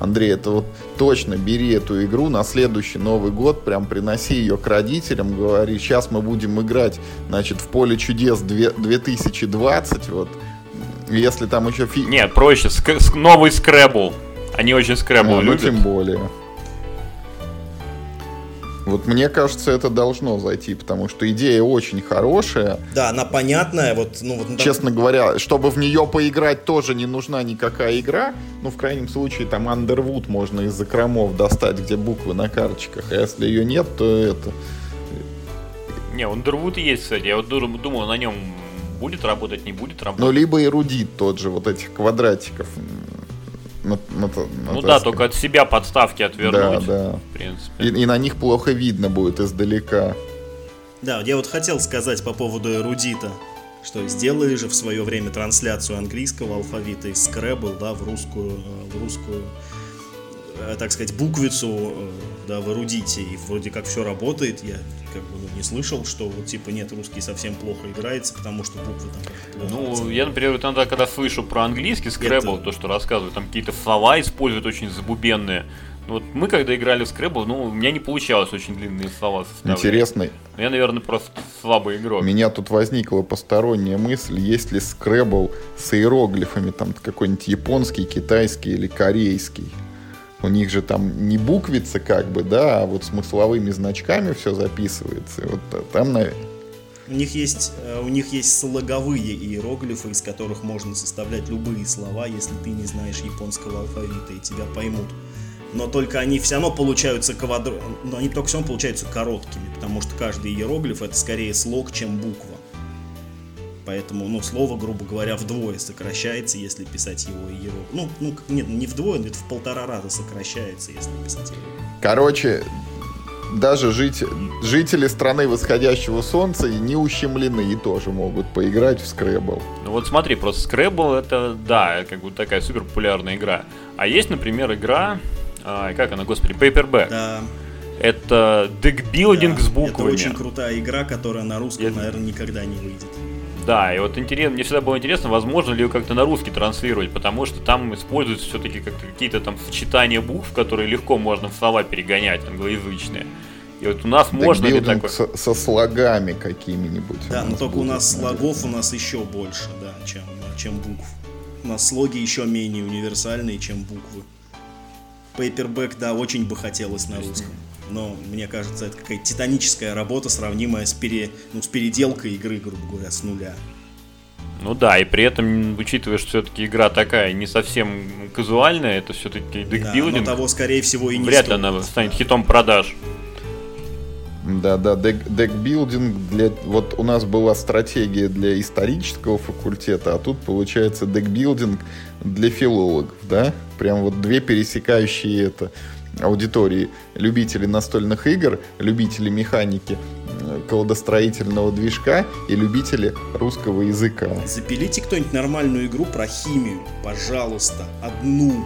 Андрей, это вот точно бери эту игру на следующий Новый год, прям приноси ее к родителям, говори, сейчас мы будем играть, значит, в поле чудес 2020, вот, если там еще... Фи... Нет, проще, ск- новый скребл. Они очень скребл а, любят. Ну, тем более. Вот мне кажется, это должно зайти, потому что идея очень хорошая. Да, она понятная. Вот, ну, вот, Честно говоря, чтобы в нее поиграть, тоже не нужна никакая игра. Ну, в крайнем случае, там Underwood можно из закромов достать, где буквы на карточках. А если ее нет, то это... Не, Underwood есть, кстати. Я вот думал, на нем будет работать, не будет работать. Ну, либо эрудит тот же, вот этих квадратиков. На, на, на ну да, только от себя подставки отвернуть. Да, да. В принципе. И, и на них плохо видно будет издалека. Да, я вот хотел сказать по поводу эрудита, что сделали же в свое время трансляцию английского алфавита из Scrabble, да, в русскую, э, в русскую так сказать, буквицу э, да, в эрудите, и вроде как все работает, я как бы ну, не слышал, что вот типа нет, русский совсем плохо играется, потому что буквы там. Ну, я, например, иногда, когда слышу про английский скребл, Это... то, что рассказывают, там какие-то слова используют очень забубенные. Ну, вот мы когда играли в скребл, ну, у меня не получалось очень длинные слова составлять. Интересно. Ну, я, наверное, просто слабый игрок. У меня тут возникла посторонняя мысль, есть ли скребл с иероглифами, там какой-нибудь японский, китайский или корейский. У них же там не буквицы как бы, да, а вот смысловыми значками все записывается. Вот там, наверное... У них есть, э, у них есть слоговые иероглифы, из которых можно составлять любые слова, если ты не знаешь японского алфавита, и тебя поймут. Но только они все равно получаются квадро... Но они только все равно получаются короткими, потому что каждый иероглиф это скорее слог, чем буква. Поэтому, ну, слово, грубо говоря, вдвое сокращается, если писать его иероглиф. Ну, ну, нет, не вдвое, но это в полтора раза сокращается, если писать его. Короче, даже жить, жители страны восходящего солнца не ущемлены и тоже могут поиграть в скребл. Ну вот смотри, просто скребл это, да, как бы такая супер популярная игра. А есть, например, игра, а, как она, господи, Paperback. Да. Это декбилдинг да, с буквами. Это очень крутая игра, которая на русском, это... наверное, никогда не выйдет. Да, и вот интересно, мне всегда было интересно, возможно ли ее как-то на русский транслировать, потому что там используются все-таки как какие-то там сочетания букв, которые легко можно в слова перегонять, англоязычные. И вот у нас так можно ли такое... Со, со слогами какими-нибудь. Да, но только у нас слогов у нас еще больше, да, чем, чем букв. У нас слоги еще менее универсальные, чем буквы. Paperback, да, очень бы хотелось на русском но мне кажется, это какая-то титаническая работа, сравнимая с, пере, ну, с переделкой игры, грубо говоря, с нуля. Ну да, и при этом, учитывая, что все-таки игра такая не совсем казуальная, это все-таки декбилдинг. Да, но того, скорее всего, и не Вряд ли она станет да. хитом продаж. Да, да, дек, декбилдинг для... Вот у нас была стратегия для исторического факультета, а тут получается декбилдинг для филологов, да? Прям вот две пересекающие это аудитории любителей настольных игр, любители механики колодостроительного движка и любители русского языка. Запилите кто-нибудь нормальную игру про химию, пожалуйста, одну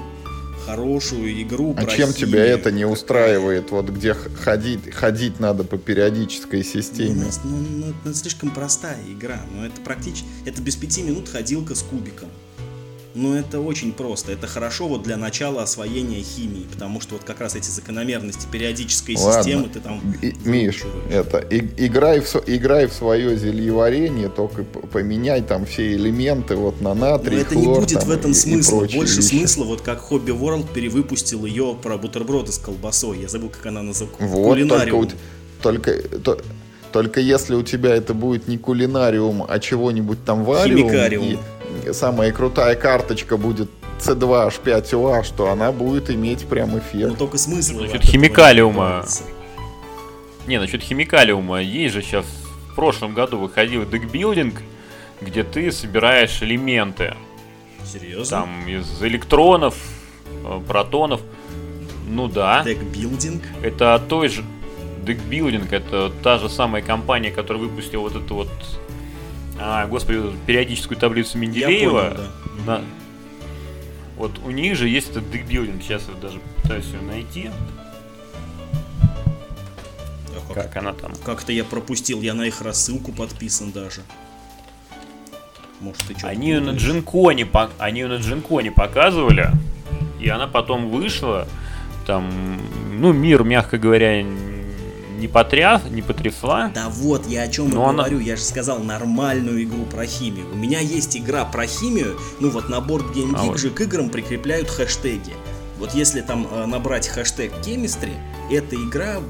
хорошую игру а чем химию. тебя это не устраивает? Вот где ходить, ходить надо по периодической системе. Ну, ну, ну, это слишком простая игра, но это практически, это без пяти минут ходилка с кубиком. Но это очень просто. Это хорошо вот для начала освоения химии, потому что вот как раз эти закономерности периодической Ладно. системы ты там... И, Миш, это, и, играй, в, играй в свое зельеварение, только поменяй там все элементы вот на натрий, Но это хлор, не будет там, в этом и, смысла. И Больше вещи. смысла, вот как Хобби Ворлд перевыпустил ее про бутерброды с колбасой. Я забыл, как она называется. Вот, Кулинариум. Только, только, только если у тебя это будет не кулинариум, а чего-нибудь там вариум. Химикариум. И, самая крутая карточка будет C2H5OH, что она будет иметь прям эффект. Ну только смысл. Насчет химикалиума. Не, насчет химикалиума. Есть же сейчас в прошлом году выходил deckbuilding, где ты собираешь элементы. Серьезно? Там из электронов, э, протонов. Ну да. Deckbuilding? Это той же... Deckbuilding это та же самая компания, которая выпустила вот эту вот а, господи, периодическую таблицу Менделеева. Я понял, да. На... Вот у них же есть этот декбилдинг. Сейчас я даже пытаюсь ее найти. А как, как она там? Как-то я пропустил, я на их рассылку подписан даже. Может, ты они ее на Джинконе, они ее на Джинконе показывали, и она потом вышла. Там, ну, мир, мягко говоря, не, потряс, не потрясла. Да вот, я о чем и она... говорю. Я же сказал нормальную игру про химию. У меня есть игра про химию. Ну вот на борт Game Geek а же вот. к играм прикрепляют хэштеги. Вот если там э, набрать хэштег chemistry, эта игра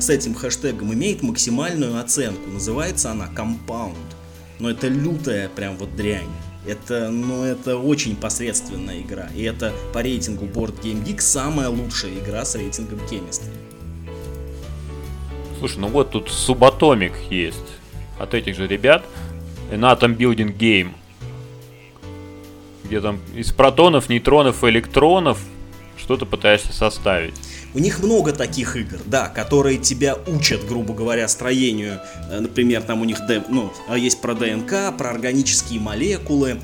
с этим хэштегом имеет максимальную оценку. Называется она Compound. Но это лютая прям вот дрянь. Это, ну, это очень посредственная игра. И это по рейтингу Board Game Geek самая лучшая игра с рейтингом Chemistry. Слушай, ну вот тут Subatomic есть от этих же ребят. An Atom Building Game. Где там из протонов, нейтронов электронов что-то пытаешься составить. У них много таких игр, да, которые тебя учат, грубо говоря, строению. Э, например, там у них ну, а есть про ДНК, про органические молекулы,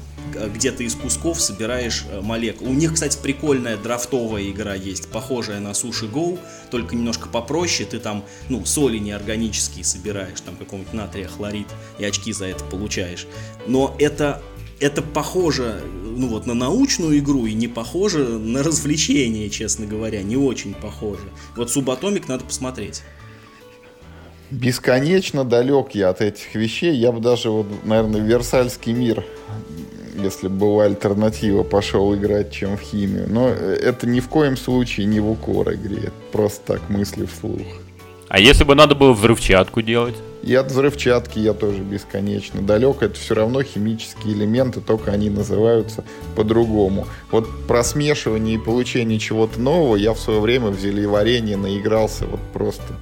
где ты из кусков собираешь э, молекулы. У них, кстати, прикольная драфтовая игра есть, похожая на Суши Go, только немножко попроще. Ты там, ну, соли неорганические собираешь, там какого-нибудь натрия хлорид, и очки за это получаешь. Но это это похоже ну вот на научную игру и не похоже на развлечение, честно говоря, не очень похоже. Вот Субатомик надо посмотреть. Бесконечно далек я от этих вещей. Я бы даже, вот, наверное, Версальский мир, если бы была альтернатива, пошел играть, чем в химию. Но это ни в коем случае не в укор игре. Это просто так мысли вслух. А если бы надо было взрывчатку делать? И от взрывчатки я тоже бесконечно далек. Это все равно химические элементы, только они называются по-другому. Вот про смешивание и получение чего-то нового я в свое время в зельеварении наигрался вот просто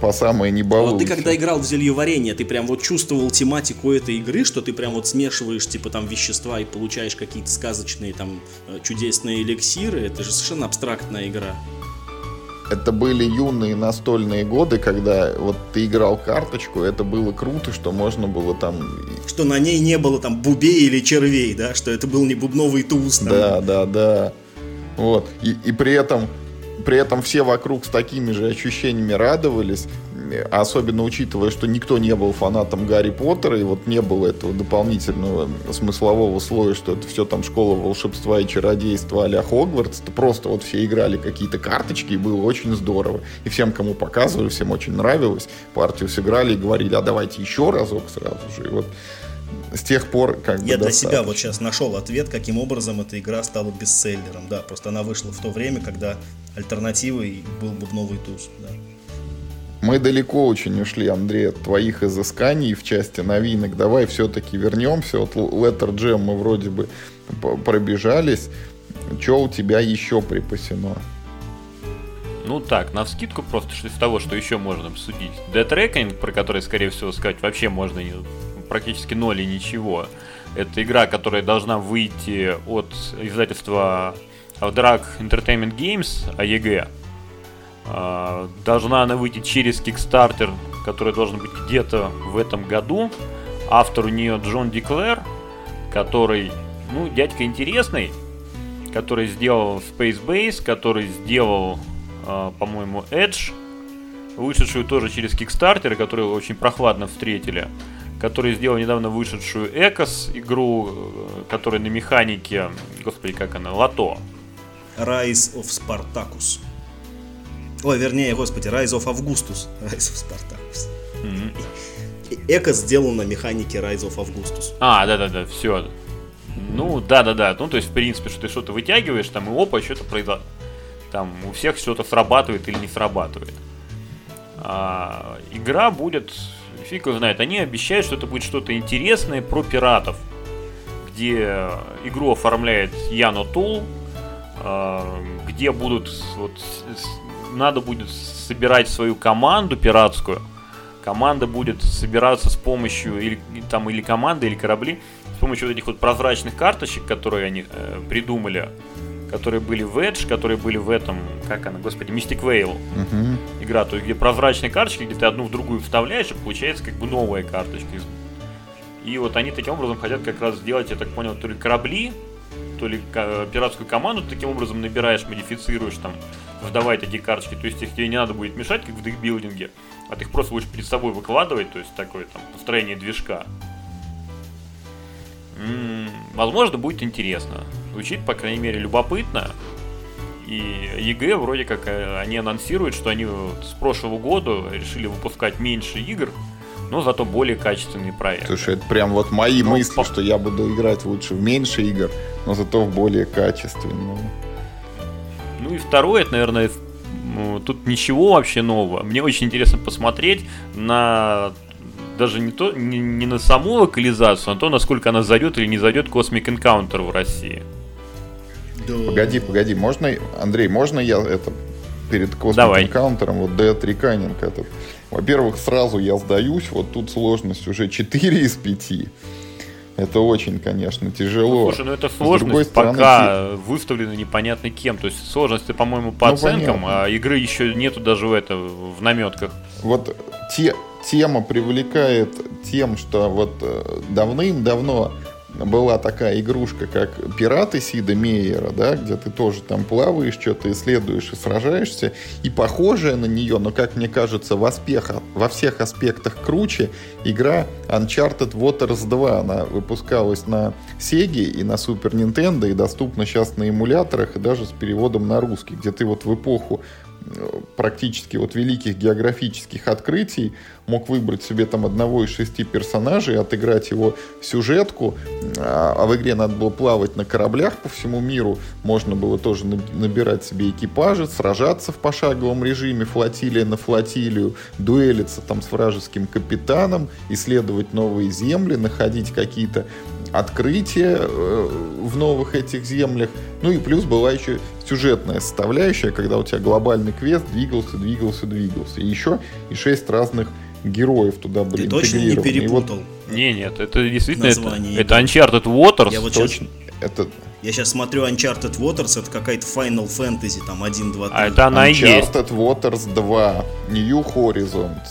по самое не балуйся. Вот ты когда играл в зельеварение, ты прям вот чувствовал тематику этой игры, что ты прям вот смешиваешь типа там вещества и получаешь какие-то сказочные там э, чудесные эликсиры. Это же совершенно абстрактная игра это были юные настольные годы, когда вот ты играл карточку, это было круто, что можно было там... Что на ней не было там бубей или червей, да, что это был не бубновый туз. Там. Да, да, да. Вот. И, и при этом при этом все вокруг с такими же ощущениями радовались, особенно учитывая, что никто не был фанатом Гарри Поттера, и вот не было этого дополнительного смыслового слоя, что это все там школа волшебства и чародейства а-ля Хогвартс, то просто вот все играли какие-то карточки, и было очень здорово. И всем, кому показывали, всем очень нравилось, партию сыграли и говорили, а давайте еще разок сразу же. И вот с тех пор как Я бы для себя вот сейчас нашел ответ, каким образом эта игра стала бестселлером. Да, просто она вышла в то время, когда альтернативой был бубновый туз. Да. Мы далеко очень ушли, Андрей, от твоих изысканий в части новинок. Давай все-таки вернемся. Вот Letter Jam мы вроде бы пробежались. Что у тебя еще припасено? Ну так, на вскидку просто из того, что еще можно обсудить. Reckoning, про который, скорее всего, сказать вообще можно не, практически ноль и ничего. Это игра, которая должна выйти от издательства Drag Entertainment Games, AEG. А, должна она выйти через Kickstarter, который должен быть где-то в этом году. Автор у нее Джон Деклер, который, ну, дядька интересный, который сделал Space Base, который сделал, э, по-моему, Edge, вышедшую тоже через Kickstarter, которую очень прохладно встретили который сделал недавно вышедшую Экос игру, э, которая на механике, господи, как она, Лото. Rise of Spartacus. Ой, вернее, господи, Rise of Augustus. Rise of Spartacus. Mm-hmm. Эко сделал на механике Rise of Augustus. А, да-да-да, все. Ну, да-да-да. Ну, то есть, в принципе, что ты что-то вытягиваешь, там, и опа, что-то произошло. Там у всех что-то срабатывает или не срабатывает. А, игра будет фиг его знает. Они обещают, что это будет что-то интересное про пиратов, где игру оформляет Яно Тул, а, где будут вот надо будет собирать свою команду пиратскую. Команда будет собираться с помощью или там или команды, или корабли с помощью вот этих вот прозрачных карточек, которые они э, придумали которые были в Edge, которые были в этом, как она, господи, Mystic Veil uh-huh. игра, то есть где прозрачные карточки, где ты одну в другую вставляешь, и получается как бы новая карточка. И вот они таким образом хотят как раз сделать, я так понял, то ли корабли, то ли пиратскую команду таким образом набираешь, модифицируешь там, выдавая такие карточки. То есть их тебе не надо будет мешать, как в deckbuilding е, а ты их просто будешь перед собой выкладывать, то есть такое там построение движка. М-м, возможно, будет интересно. Звучит, по крайней мере, любопытно. И AEG вроде как э, они анонсируют, что они с прошлого года решили выпускать меньше игр, но зато более качественный проект. Слушай, это прям вот мои ну, мысли, по... что я буду играть лучше в меньше игр, но зато в более качественные. Ну и второе, это, наверное, Ну, тут ничего вообще нового. Мне очень интересно посмотреть на даже не, то, не, не на саму локализацию, а на то, насколько она зайдет или не зайдет Cosmic Encounter в России. Погоди, погоди, можно, Андрей, можно я это перед Давай. Encounter, вот Dead Reckoning этот. Во-первых, сразу я сдаюсь, вот тут сложность уже 4 из 5. Это очень, конечно, тяжело. Ну, слушай, ну это сложность стороны, пока те... выставлена непонятно кем. То есть сложности, по-моему, по ну, оценкам, понятно. а игры еще нету даже в это в наметках. Вот те, тема привлекает тем, что вот э, давным-давно была такая игрушка, как «Пираты Сида Мейера», да, где ты тоже там плаваешь, что-то исследуешь и сражаешься, и похожая на нее, но, как мне кажется, в, аспеха, во всех аспектах круче, игра Uncharted Waters 2. Она выпускалась на Sega и на Super Nintendo, и доступна сейчас на эмуляторах, и даже с переводом на русский, где ты вот в эпоху практически вот великих географических открытий мог выбрать себе там одного из шести персонажей, отыграть его сюжетку, а, а в игре надо было плавать на кораблях по всему миру, можно было тоже набирать себе экипажи, сражаться в пошаговом режиме, флотилия на флотилию, дуэлиться там с вражеским капитаном, исследовать новые земли, находить какие-то открытия э, в новых этих землях. Ну и плюс была еще сюжетная составляющая, когда у тебя глобальный квест двигался, двигался, двигался. И еще и шесть разных героев туда были Ты точно не перепутал? Вот... Не, нет, это действительно это, это Uncharted Waters. Я вот точно. Сейчас... Это... Я сейчас смотрю Uncharted Waters, это какая-то Final Fantasy, там 1, 2, 3. А это она Uncharted и есть. Uncharted Waters 2, New Horizons.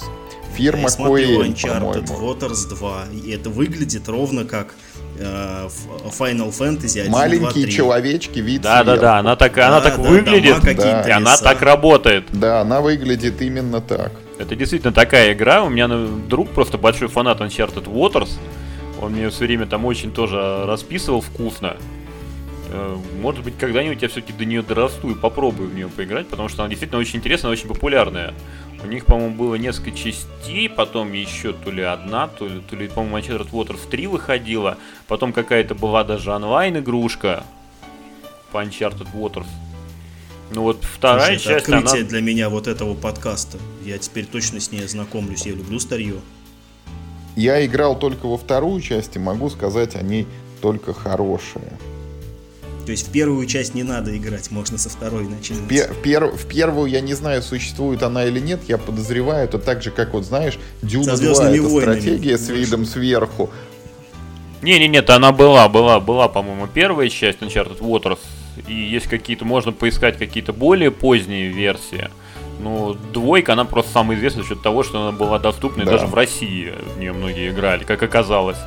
Фирма Я смотрю Uncharted Waters 2, и это выглядит ровно как Final Fantasy 1, Маленькие 2, человечки, вид Да, сверху. да, да, она так, да, она так да, выглядит, да. и она так работает. Да, она выглядит именно так. Это действительно такая игра. У меня друг просто большой фанат Uncharted Waters. Он мне все время там очень тоже расписывал вкусно. Э, может быть, когда-нибудь я все-таки до нее дорасту и попробую в нее поиграть, потому что она действительно очень интересная, очень популярная. У них, по-моему, было несколько частей, потом еще то ли одна, то ли, то ли по-моему, Uncharted Waters 3 выходила, потом какая-то была даже онлайн-игрушка по Uncharted Waters. Ну вот вторая Слушай, часть, это открытие она... для меня вот этого подкаста. Я теперь точно с ней ознакомлюсь, я люблю старье. Я играл только во вторую часть и могу сказать о ней только хорошее. То есть в первую часть не надо играть, можно со второй начинать. В, пер, в первую я не знаю, существует она или нет, я подозреваю, это так же, как вот знаешь, Дюна 2 это стратегия с видом сверху. Не-не-не, она была, была, была, по-моему, первая часть Uncharted Waters. И есть какие-то, можно поискать какие-то более поздние версии. Ну, двойка, она просто самая известная за счет того, что она была доступна, да. и даже в России в нее многие играли, как оказалось.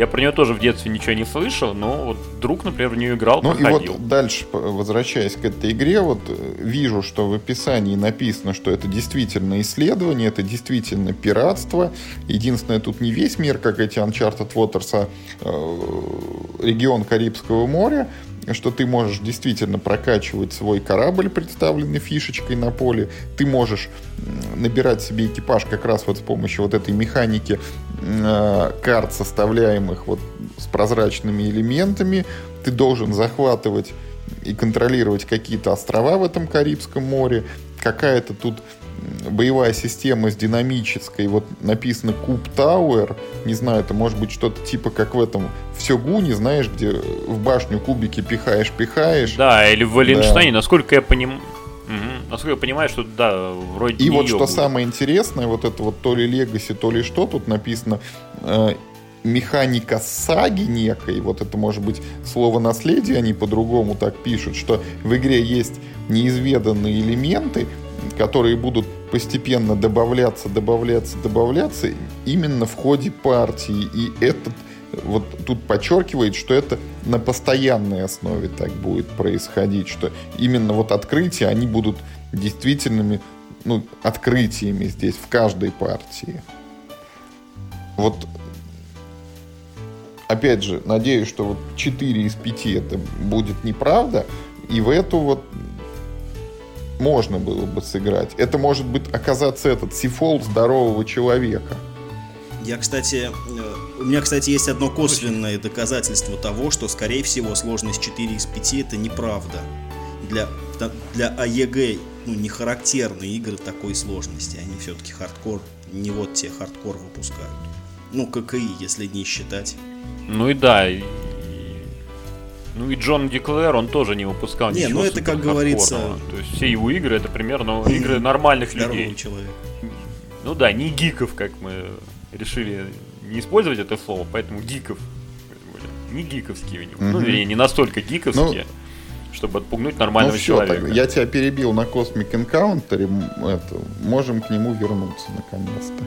Я про нее тоже в детстве ничего не слышал, но вот друг, например, в нее играл, Ну проходил. и вот дальше, возвращаясь к этой игре, вот э, вижу, что в описании написано, что это действительно исследование, это действительно пиратство. Единственное, тут не весь мир, как эти Uncharted Waters, а э, регион Карибского моря что ты можешь действительно прокачивать свой корабль, представленный фишечкой на поле. Ты можешь набирать себе экипаж как раз вот с помощью вот этой механики карт, составляемых вот с прозрачными элементами. Ты должен захватывать и контролировать какие-то острова в этом Карибском море. Какая-то тут боевая система с динамической, вот написано Куб Тауэр, не знаю, это может быть что-то типа как в этом все Гуни, знаешь, где в башню кубики пихаешь, пихаешь. Да, или в Валенштейне, да. насколько я понимаю. Угу. Насколько я понимаю, что да, вроде И вот что будет. самое интересное, вот это вот то ли Легаси, то ли что, тут написано э, механика саги некой, вот это может быть слово наследие, они по-другому так пишут, что в игре есть неизведанные элементы, которые будут постепенно добавляться, добавляться, добавляться именно в ходе партии. И этот вот тут подчеркивает, что это на постоянной основе так будет происходить, что именно вот открытия, они будут действительными ну, открытиями здесь, в каждой партии. Вот опять же, надеюсь, что вот 4 из 5 это будет неправда, и в эту вот можно было бы сыграть. Это может быть оказаться этот SeaFall здорового человека. Я, кстати, у меня, кстати, есть одно косвенное доказательство того, что, скорее всего, сложность 4 из 5 это неправда. Для, для AEG ну, не характерны игры такой сложности. Они все-таки хардкор, не вот те хардкор выпускают. Ну, ККИ, если не считать. Ну и да, и- ну и Джон Деклэр, он тоже не выпускал Не, ничего ну это, как говорится. То есть все его игры это примерно игры нормальных людей. человека. Ну да, не гиков, как мы решили не использовать это слово, поэтому гиков. Не гиковские у него. Ну, Мгм. вернее, не настолько гиковские, чтобы отпугнуть нормального ну все, человека. я тебя перебил на Cosmic Encounter, это, можем к нему вернуться наконец-то.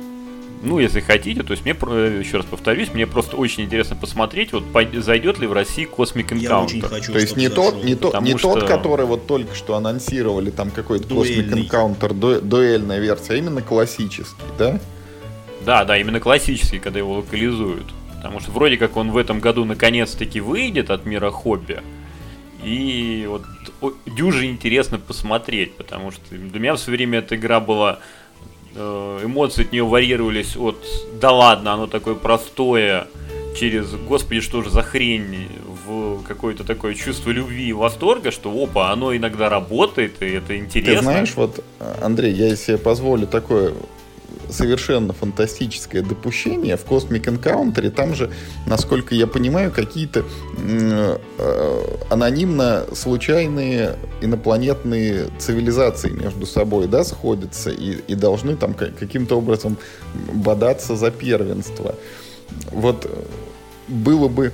Ну, если хотите, то есть мне, про- еще раз повторюсь, мне просто очень интересно посмотреть, вот зайдет ли в России Cosmic Я очень Encounter. хочу, То есть не зашел. тот, не, то, не тот, что- который вот только что анонсировали, там какой-то Cosmic. Encounter, ду- дуэльная версия, а именно классический, да? Да, да, именно классический, когда его локализуют. Потому что вроде как он в этом году наконец-таки выйдет от мира хобби. И вот дюже интересно посмотреть, потому что для меня в свое время эта игра была... э, Эмоции от нее варьировались от «да ладно, оно такое простое», через «господи, что же за хрень», в какое-то такое чувство любви и восторга, что опа, оно иногда работает, и это интересно. Ты знаешь, вот, Андрей, я себе позволю такое совершенно фантастическое допущение в Cosmic Encounter, там же, насколько я понимаю, какие-то э, анонимно случайные инопланетные цивилизации между собой, да, сходятся и, и должны там ка- каким-то образом бодаться за первенство. Вот э, было бы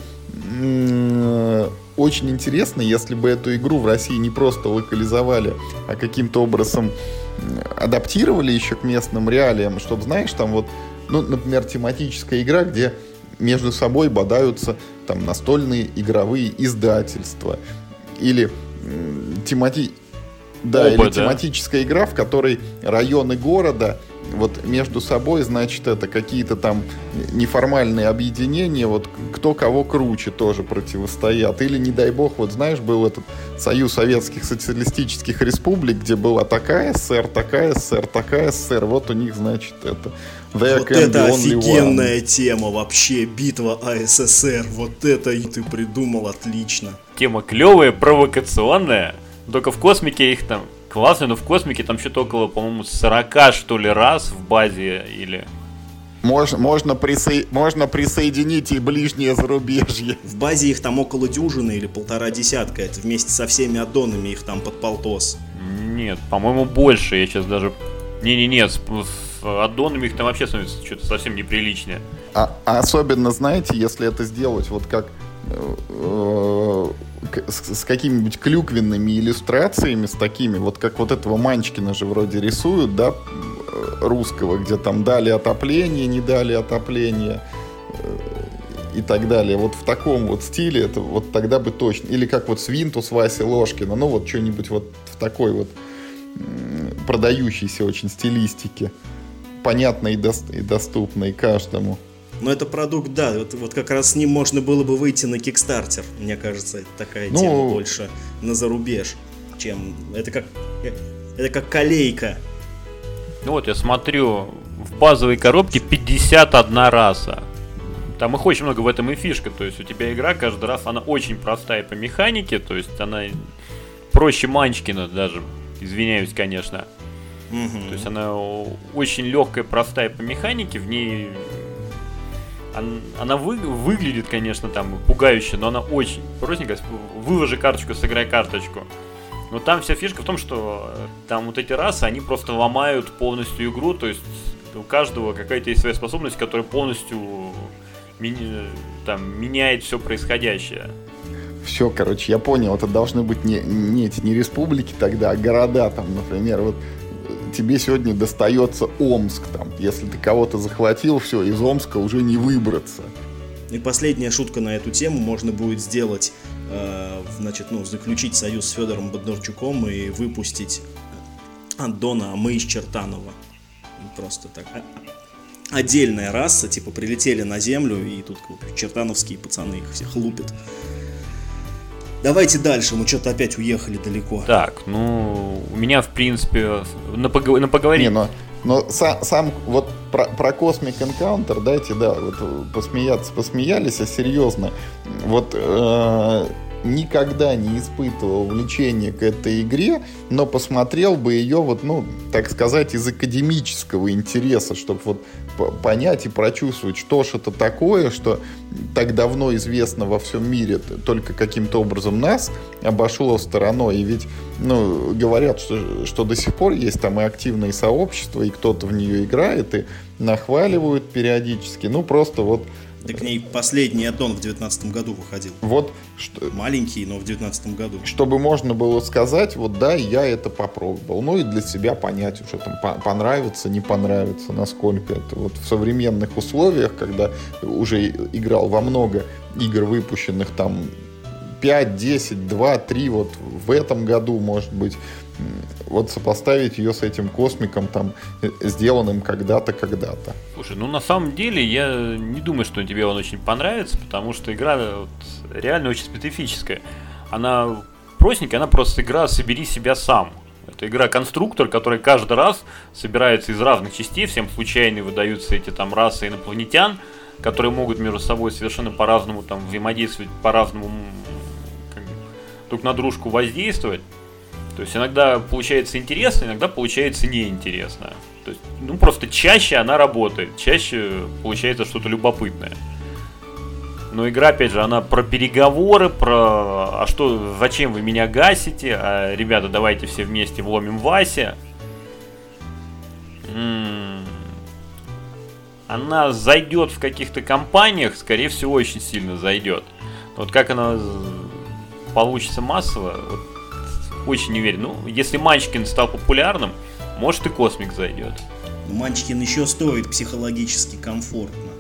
очень интересно, если бы эту игру в России не просто локализовали, а каким-то образом адаптировали еще к местным реалиям, чтобы, знаешь, там вот, ну, например, тематическая игра, где между собой бодаются там настольные игровые издательства. Или темати... Да, Оба, или да. тематическая игра, в которой районы города вот между собой, значит, это какие-то там неформальные объединения, вот кто кого круче тоже противостоят. Или, не дай бог, вот знаешь, был этот Союз Советских Социалистических Республик, где была такая ССР, такая ССР, такая ССР, вот у них, значит, это... There Вот это only one. офигенная тема вообще, битва АССР. Вот это и ты придумал отлично. Тема клевая, провокационная. Только в космике их там классно, но в космике там что-то около, по-моему, 40 что ли раз в базе или... Можно, можно, присо- можно присоединить и ближнее зарубежье. В базе их там около дюжины или полтора десятка. Это вместе со всеми аддонами их там под полтос. Нет, по-моему, больше. Я сейчас даже... Не-не-не, с, с аддонами их там вообще становится что-то совсем неприличное. А, а особенно, знаете, если это сделать вот как э, э, с, с какими-нибудь клюквенными иллюстрациями, с такими, вот как вот этого Манчкина же вроде рисуют, да, э, русского, где там дали отопление, не дали отопление э, и так далее. Вот в таком вот стиле, это вот тогда бы точно. Или как вот Свинтус Васи Ложкина, ну вот что-нибудь вот в такой вот продающейся очень стилистике, понятной и, дос- и доступной каждому. Но это продукт, да, вот, вот как раз с ним можно было бы выйти на Кикстартер. Мне кажется, это такая Ну- тема больше на зарубеж, чем... Это как... Это как колейка. Ну вот, я смотрю, в базовой коробке 51 раса. Там их очень много в этом и фишка. То есть у тебя игра каждый раз, она очень простая по механике. То есть она проще Манчкина даже. Извиняюсь, конечно. Мгм. То есть она очень легкая, простая по механике, в ней она вы- выглядит, конечно, там пугающе, но она очень простенькая. Выложи карточку, сыграй карточку. Но там вся фишка в том, что э, там вот эти расы, они просто ломают полностью игру, то есть у каждого какая-то есть своя способность, которая полностью мини- там, меняет все происходящее. Все, короче, я понял, это должны быть не, не эти не республики тогда, а города там, например, вот тебе сегодня достается Омск там, если ты кого-то захватил, все, из Омска уже не выбраться. И последняя шутка на эту тему. Можно будет сделать, э, значит, ну, заключить союз с Федором Бондарчуком и выпустить Андона, а мы из Чертанова. Просто так. а- Отдельная раса, типа, прилетели на землю, и тут как чертановские пацаны их всех лупят. Давайте дальше, мы что-то опять уехали далеко. Так, ну, у меня, в принципе, на, пого- на поговорить... Не, но, но са- сам вот про, про Cosmic Encounter, дайте, да, вот посмеяться, посмеялись, а серьезно, вот э, никогда не испытывал влечения к этой игре, но посмотрел бы ее вот, ну, так сказать, из академического интереса, чтобы вот понять и прочувствовать, что ж это такое, что так давно известно во всем мире, только каким-то образом нас обошло стороной. И ведь, ну, говорят, что, что до сих пор есть там и активные сообщества, и кто-то в нее играет, и нахваливают периодически. Ну, просто вот да к ней последний аддон в 2019 году выходил. Вот. Что... Маленький, но в 2019 году. Чтобы можно было сказать, вот да, я это попробовал. Ну и для себя понять уже там понравится, не понравится, насколько это. Вот в современных условиях, когда уже играл во много игр, выпущенных там 5, 10, 2, 3 вот в этом году, может быть, вот сопоставить ее с этим космиком, там, э, сделанным когда-то, когда-то. Слушай, ну на самом деле я не думаю, что тебе он очень понравится, потому что игра вот, реально очень специфическая. Она простенькая, она просто игра «Собери себя сам». Это игра-конструктор, который каждый раз собирается из разных частей, всем случайно выдаются эти там расы инопланетян, которые могут между собой совершенно по-разному там взаимодействовать, по-разному друг на дружку воздействовать. То есть иногда получается интересно, иногда получается неинтересно. То есть, ну просто чаще она работает, чаще получается что-то любопытное. Но игра, опять же, она про переговоры, про а что, зачем вы меня гасите, а, ребята, давайте все вместе вломим Вася. М-м-м. Она зайдет в каких-то компаниях, скорее всего, очень сильно зайдет. Вот как она получится массово, вот очень не уверен. Ну, если Манчкин стал популярным, может и Космик зайдет. Манчкин еще стоит психологически комфортно.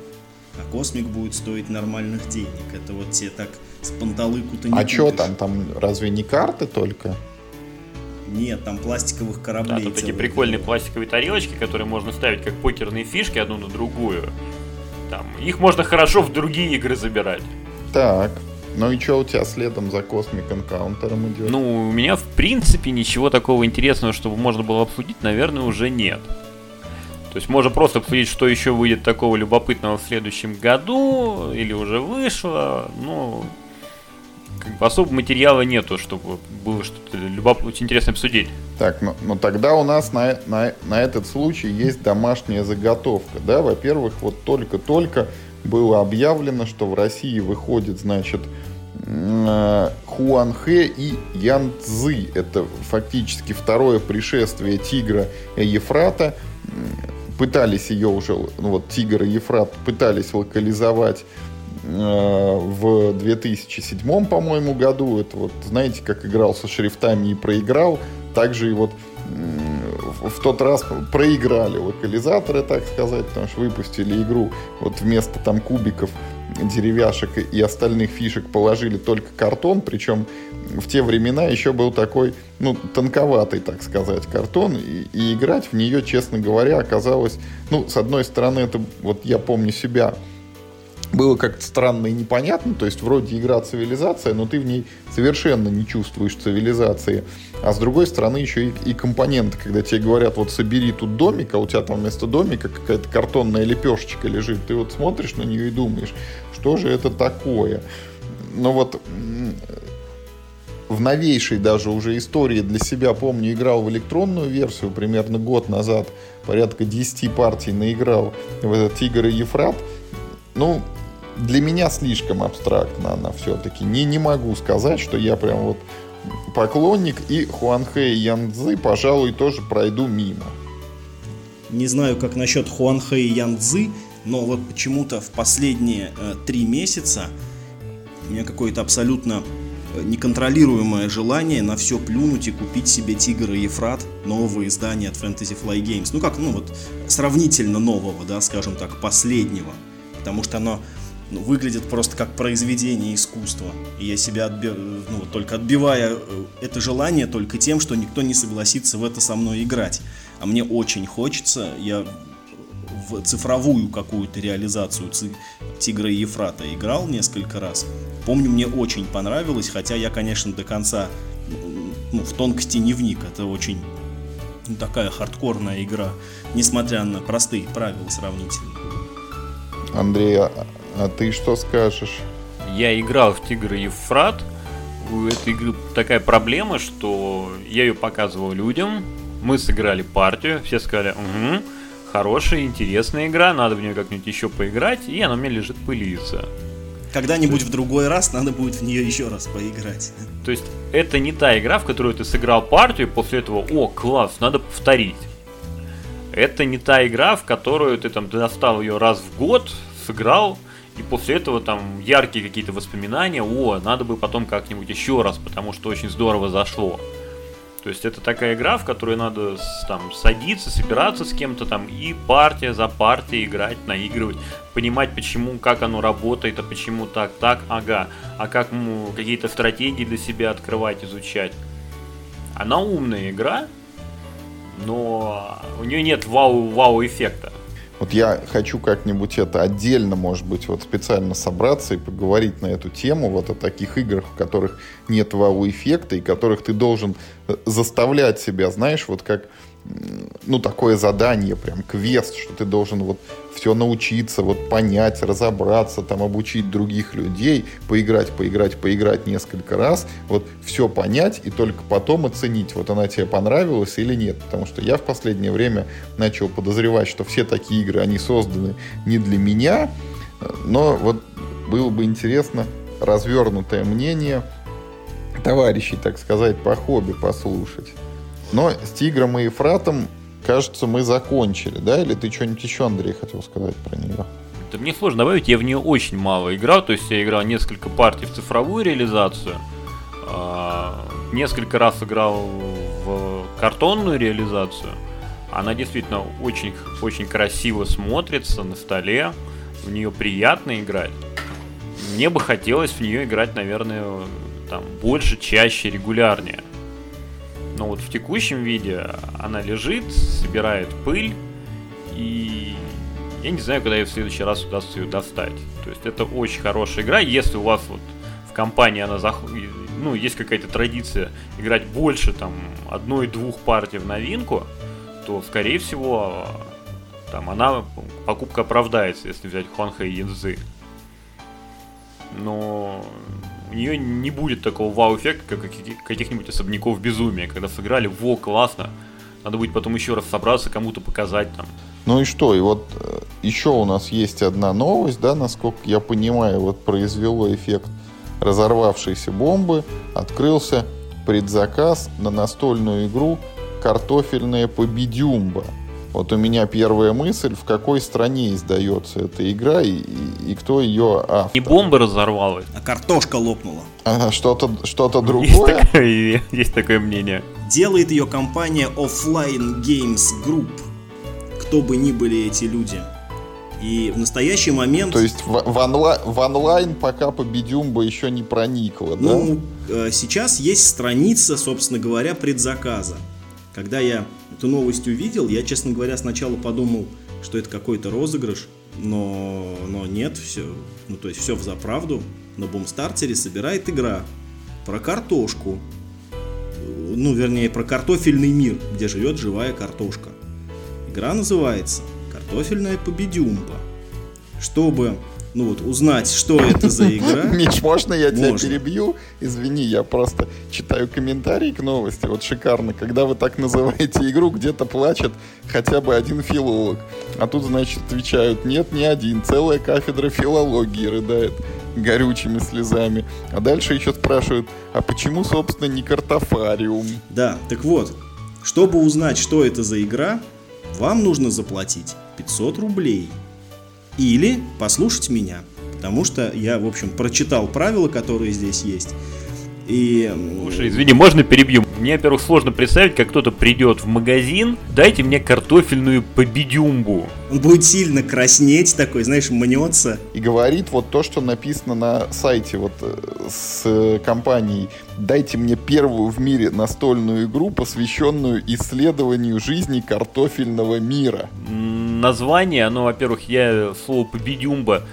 А Космик будет стоить нормальных денег. Это вот те так с панталыку-то не А что там? Там разве не карты только? Нет, там пластиковых кораблей. Да, тут такие прикольные пластиковые тарелочки, которые можно ставить как покерные фишки одну на другую. Там, их можно хорошо в другие игры забирать. Так. Ну и что у тебя следом за Cosmic Encounter идет? Ну, у меня в принципе ничего такого интересного, чтобы можно было обсудить, наверное, уже нет. То есть можно просто обсудить, что еще выйдет такого любопытного в следующем году, или уже вышло. Ну, как бы особо материала нету, чтобы было что-то любоп... очень интересно обсудить. Так, ну, ну тогда у нас на, на, на этот случай есть домашняя заготовка, да? Во-первых, вот только-только было объявлено, что в России выходит, значит, э, Хуанхэ и Янцзы. Это фактически второе пришествие тигра Ефрата. Пытались ее уже, ну вот Тигр и Ефрат пытались локализовать э, в 2007, по-моему, году. Это вот, знаете, как играл со шрифтами и проиграл. Также и вот в тот раз проиграли локализаторы, так сказать, потому что выпустили игру вот вместо там кубиков, деревяшек и остальных фишек положили только картон, причем в те времена еще был такой, ну, тонковатый, так сказать, картон, и, и играть в нее, честно говоря, оказалось, ну, с одной стороны, это, вот я помню себя, было как-то странно и непонятно, то есть вроде игра цивилизация, но ты в ней совершенно не чувствуешь цивилизации. А с другой стороны еще и, и компоненты, когда тебе говорят, вот собери тут домик, а у тебя там вместо домика какая-то картонная лепешечка лежит, ты вот смотришь на нее и думаешь, что же это такое? Но вот в новейшей даже уже истории для себя, помню, играл в электронную версию примерно год назад, порядка 10 партий наиграл в этот Тигр и Ефрат. Ну, для меня слишком абстрактно она все-таки. Не, не могу сказать, что я прям вот поклонник, и Хуанхэ и Янцзы, пожалуй, тоже пройду мимо. Не знаю, как насчет Хуанхэ и Янцзы, но вот почему-то в последние э, три месяца у меня какое-то абсолютно э, неконтролируемое желание на все плюнуть и купить себе Тигр и Ефрат, нового издания от Fantasy Fly Games. Ну как, ну вот сравнительно нового, да, скажем так, последнего. Потому что оно ну, выглядит просто как произведение искусства. И я себя отби... ну, только отбивая э, это желание только тем, что никто не согласится в это со мной играть. А мне очень хочется, я в цифровую какую-то реализацию Тигра и Ефрата играл несколько раз. Помню, мне очень понравилось, хотя я, конечно, до конца ну, в тонкости не вник. Это очень ну, такая хардкорная игра, несмотря на простые правила сравнительно. Андрей, а ты что скажешь? Я играл в Тигр и Ефрат. у этой игры такая проблема, что я ее показывал людям, мы сыграли партию, все сказали, угу, хорошая, интересная игра, надо в нее как-нибудь еще поиграть, и она у меня лежит пылиться. Когда-нибудь в другой раз надо будет в нее еще раз поиграть. То есть это не та игра, в которую ты сыграл партию, и после этого, о, класс, надо повторить. Это не та игра, в которую ты там достал ее раз в год, сыграл, и после этого там яркие какие-то воспоминания, о, надо бы потом как-нибудь еще раз, потому что очень здорово зашло. То есть это такая игра, в которой надо там садиться, собираться с кем-то там и партия за партией играть, наигрывать, понимать, почему, как оно работает, а почему так, так, ага, а как ну, какие-то стратегии для себя открывать, изучать. Она умная игра, но у нее нет вау-вау-эффекта. Вот я хочу как-нибудь это отдельно, может быть, вот специально собраться и поговорить на эту тему, вот о таких играх, в которых нет вау-эффекта и которых ты должен э, заставлять себя, знаешь, вот как ну, такое задание, прям квест, что ты должен вот все научиться, вот понять, разобраться, там, обучить других людей, поиграть, поиграть, поиграть несколько раз, вот все понять и только потом оценить, вот она тебе понравилась или нет. Потому что я в последнее время начал подозревать, что все такие игры, они созданы не для меня, но вот было бы интересно развернутое мнение товарищей, так сказать, по хобби послушать. Но с Тигром и Ефратом, кажется, мы закончили, да? Или ты что-нибудь еще, Андрей, хотел сказать про нее? Да мне сложно добавить, я в нее очень мало играл, то есть я играл несколько партий в цифровую реализацию, а, несколько раз играл в картонную реализацию. Она действительно очень, очень красиво смотрится на столе, в нее приятно играть. Мне бы хотелось в нее играть, наверное, там больше, чаще, регулярнее. Но вот в текущем виде она лежит, собирает пыль, и я не знаю, когда ей в следующий раз удастся ее достать. То есть это очень хорошая игра, если у вас вот в компании она зах... ну, есть какая-то традиция играть больше там одной-двух партий в новинку, то, скорее всего, там она, покупка оправдается, если взять Хуанхэ и Янзы. Но у нее не будет такого вау-эффекта, как каких-нибудь особняков безумия, когда сыграли, во, классно, надо будет потом еще раз собраться, кому-то показать там. Ну и что, и вот э, еще у нас есть одна новость, да, насколько я понимаю, вот произвело эффект разорвавшейся бомбы, открылся предзаказ на настольную игру «Картофельная победюмба». Вот у меня первая мысль, в какой стране издается эта игра и, и, и кто ее автор. Не бомба разорвалась. А картошка лопнула. А, что-то что другое? Есть такое, есть такое мнение. Делает ее компания Offline Games Group. Кто бы ни были эти люди. И в настоящий момент... То есть в, в, онлайн, в онлайн пока Победюмба еще не проникла, да? Ну, сейчас есть страница, собственно говоря, предзаказа. Когда я эту новость увидел, я, честно говоря, сначала подумал, что это какой-то розыгрыш, но, но нет, все, ну то есть все в заправду. На бумстартере собирает игра про картошку, ну вернее про картофельный мир, где живет живая картошка. Игра называется «Картофельная победюмба». Чтобы ну вот, узнать, что это за игра. Миш, можно я тебя можно. перебью? Извини, я просто читаю комментарии к новости. Вот шикарно. Когда вы так называете игру, где-то плачет хотя бы один филолог. А тут, значит, отвечают, нет, не один. Целая кафедра филологии рыдает горючими слезами. А дальше еще спрашивают, а почему, собственно, не картофариум? Да, так вот, чтобы узнать, что это за игра, вам нужно заплатить 500 рублей – или послушать меня. Потому что я, в общем, прочитал правила, которые здесь есть. И... Слушай, извини, можно перебью? Мне, во-первых, сложно представить, как кто-то придет в магазин, дайте мне картофельную победюмбу. Он будет сильно краснеть такой, знаешь, мнется. И говорит вот то, что написано на сайте вот э, с компанией «Дайте мне первую в мире настольную игру, посвященную исследованию жизни картофельного мира». Название, оно, во-первых, я слово «победюмба»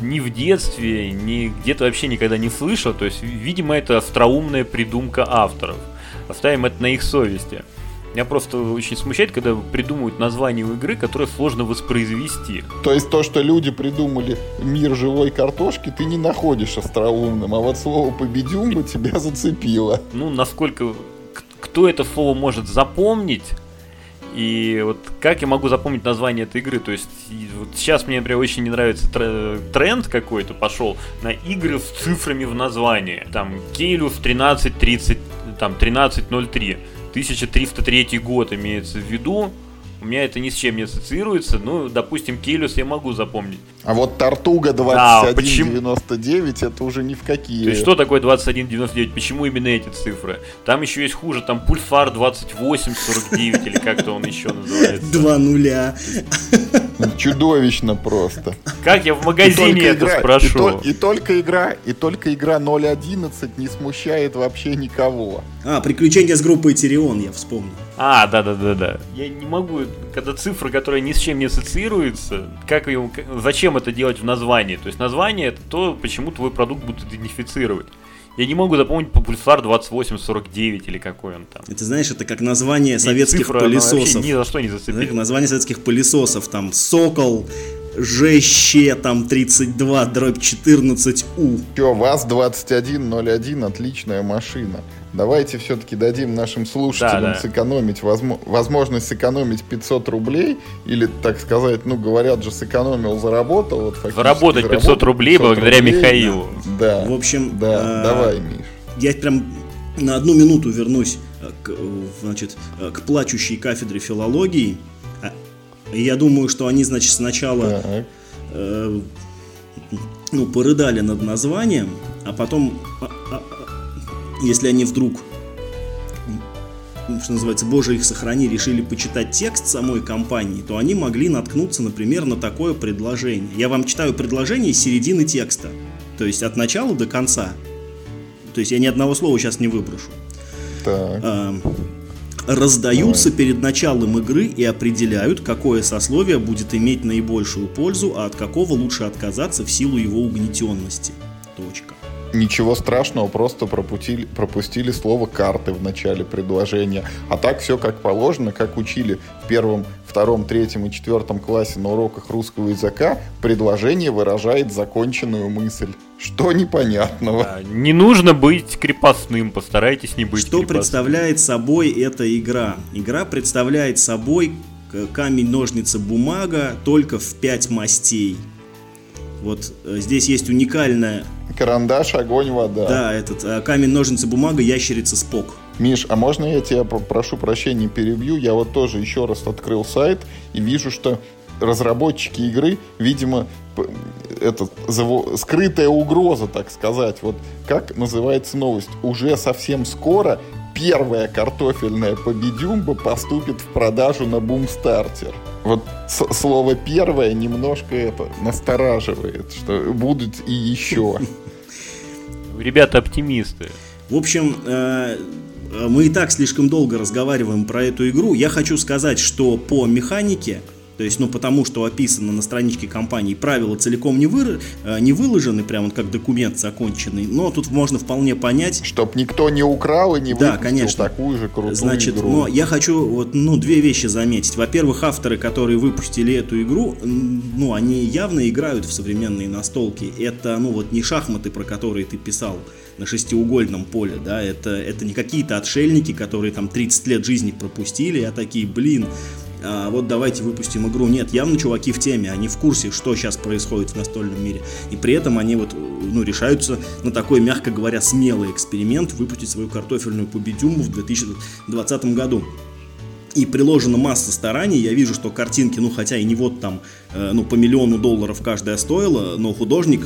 ни в детстве, ни где-то вообще никогда не слышал. То есть, видимо, это остроумная придумка авторов. Оставим это на их совести. Меня просто очень смущает, когда придумывают название у игры, которое сложно воспроизвести. То есть то, что люди придумали мир живой картошки, ты не находишь остроумным, а вот слово «победюмба» тебя зацепило. Ну, насколько... Кто это слово может запомнить, и вот как я могу запомнить название этой игры? То есть вот сейчас мне, например, очень не нравится тренд какой-то пошел на игры с цифрами в названии. Там Кейлюс 1330, там 1303. 1303 год имеется в виду. У меня это ни с чем не ассоциируется. Ну, допустим, Келюс я могу запомнить. А вот Тартуга 2199 да, это уже ни в какие. То есть что такое 2199? Почему именно эти цифры? Там еще есть хуже, там Пульсар 2849 или как-то он еще называется. Два нуля. Чудовищно просто. Как я в магазине это игра, спрошу? И, то, и только игра, и только игра 0.11 не смущает вообще никого. А, приключения с группой Тирион, я вспомнил. А, да-да-да-да. Я не могу, когда цифра, которая ни с чем не ассоциируется, как ее, зачем это делать в названии? То есть название это то, почему твой продукт будут идентифицировать. Я не могу запомнить попульсар 2849 или какой он там. Это знаешь, это как название советских цифра, пылесосов. ни за что не зацепил. Знаешь, название советских пылесосов, там Сокол, ЖЩ там 32, дробь 14У. Че, ВАЗ-2101, отличная машина. Давайте все-таки дадим нашим слушателям да, да. сэкономить, возможно, возможность сэкономить 500 рублей, или, так сказать, ну, говорят же, сэкономил, заработал. Вот, Заработать 500 рублей 500 благодаря рублей, Михаилу. Да. В общем, да, э, давай, Миш. Я прям на одну минуту вернусь э, к, значит, э, к плачущей кафедре филологии. А, я думаю, что они, значит, сначала э, ну, порыдали над названием, а потом а, а, если они вдруг что называется, боже их сохрани, решили почитать текст самой компании, то они могли наткнуться, например, на такое предложение. Я вам читаю предложение из середины текста, то есть от начала до конца. То есть я ни одного слова сейчас не выброшу. Так. А, раздаются Давай. перед началом игры и определяют, какое сословие будет иметь наибольшую пользу, а от какого лучше отказаться в силу его угнетенности. Точка. Ничего страшного, просто пропустили, пропустили слово карты в начале предложения. А так все как положено, как учили в первом, втором, третьем и четвертом классе на уроках русского языка, предложение выражает законченную мысль. Что непонятного? Да, не нужно быть крепостным, постарайтесь не быть Что крепостным. представляет собой эта игра? Игра представляет собой камень, ножницы, бумага, только в пять мастей. Вот э, здесь есть уникальная Карандаш, огонь, вода. Да, этот а, камень, ножницы, бумага, ящерица, спок. Миш, а можно я тебя прошу прощения перебью? Я вот тоже еще раз открыл сайт и вижу, что разработчики игры, видимо, это скрытая угроза, так сказать. Вот как называется новость? Уже совсем скоро первая картофельная победюмба поступит в продажу на Бумстартер. Вот слово первое немножко это настораживает, что будут и еще. Ребята оптимисты. В общем, э, мы и так слишком долго разговариваем про эту игру. Я хочу сказать, что по механике то есть, ну, потому что описано на страничке компании, правила целиком не, вы, э, не выложены, прям вот как документ законченный, но тут можно вполне понять... Чтоб никто не украл и не да, конечно. такую же крутую Значит, игру. но я хочу вот, ну, две вещи заметить. Во-первых, авторы, которые выпустили эту игру, ну, они явно играют в современные настолки. Это, ну, вот не шахматы, про которые ты писал, на шестиугольном поле, да, это, это не какие-то отшельники, которые там 30 лет жизни пропустили, а такие, блин, а, вот давайте выпустим игру. Нет, явно чуваки в теме, они в курсе, что сейчас происходит в настольном мире. И при этом они вот, ну, решаются на такой, мягко говоря, смелый эксперимент выпустить свою картофельную победюму в 2020 году. И приложена масса стараний, я вижу, что картинки, ну хотя и не вот там, э, ну по миллиону долларов каждая стоила, но художник,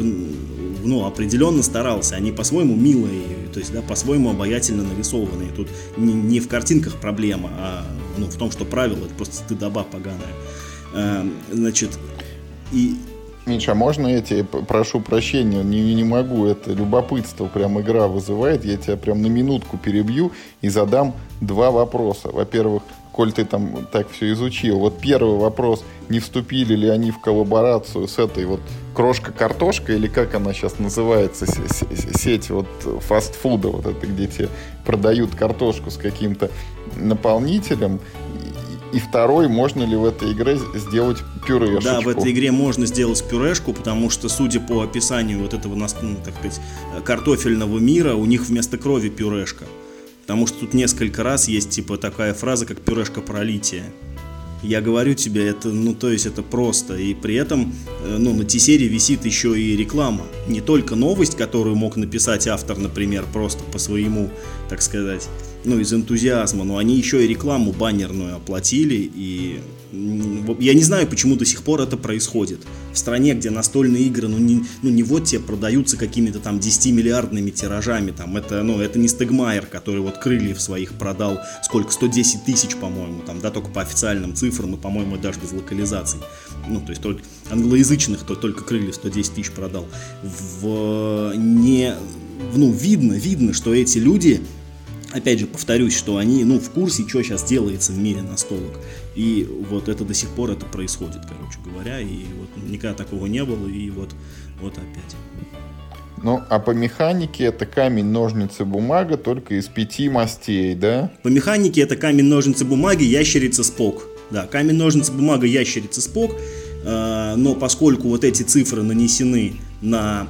ну определенно старался, они по-своему милые, то есть, да, по-своему обаятельно нарисованные. Тут не, не в картинках проблема, а ну, в том, что правило, это просто стыдоба поганая. А, значит, и... Миша, можно я тебе прошу прощения, не, не могу, это любопытство прям игра вызывает, я тебя прям на минутку перебью и задам два вопроса. Во-первых, коль ты там так все изучил. Вот первый вопрос, не вступили ли они в коллаборацию с этой вот крошка-картошка, или как она сейчас называется, сеть вот фастфуда, вот это, где тебе продают картошку с каким-то наполнителем, и второй, можно ли в этой игре сделать пюрешку? Да, в этой игре можно сделать пюрешку, потому что, судя по описанию вот этого, ну, так сказать, картофельного мира, у них вместо крови пюрешка. Потому что тут несколько раз есть типа такая фраза, как пюрешка пролития. Я говорю тебе, это, ну, то есть это просто. И при этом, э, ну, на T-серии висит еще и реклама. Не только новость, которую мог написать автор, например, просто по своему, так сказать, ну, из энтузиазма, но они еще и рекламу баннерную оплатили, и я не знаю, почему до сих пор это происходит. В стране, где настольные игры, ну не, ну, не вот те продаются какими-то там 10-миллиардными тиражами, там это, ну, это не Стегмайер, который вот крыльев своих продал, сколько, 110 тысяч, по-моему, там, да, только по официальным цифрам, и, по-моему, даже без локализаций. Ну, то есть только англоязычных, то только крыльев 110 тысяч продал. В не, ну, видно, видно, что эти люди опять же, повторюсь, что они, ну, в курсе, что сейчас делается в мире настолок. И вот это до сих пор это происходит, короче говоря, и вот никогда такого не было, и вот, вот опять. Ну, а по механике это камень, ножницы, бумага, только из пяти мастей, да? По механике это камень, ножницы, бумаги, ящерица, спок. Да, камень, ножницы, бумага, ящерица, спок. Э, но поскольку вот эти цифры нанесены на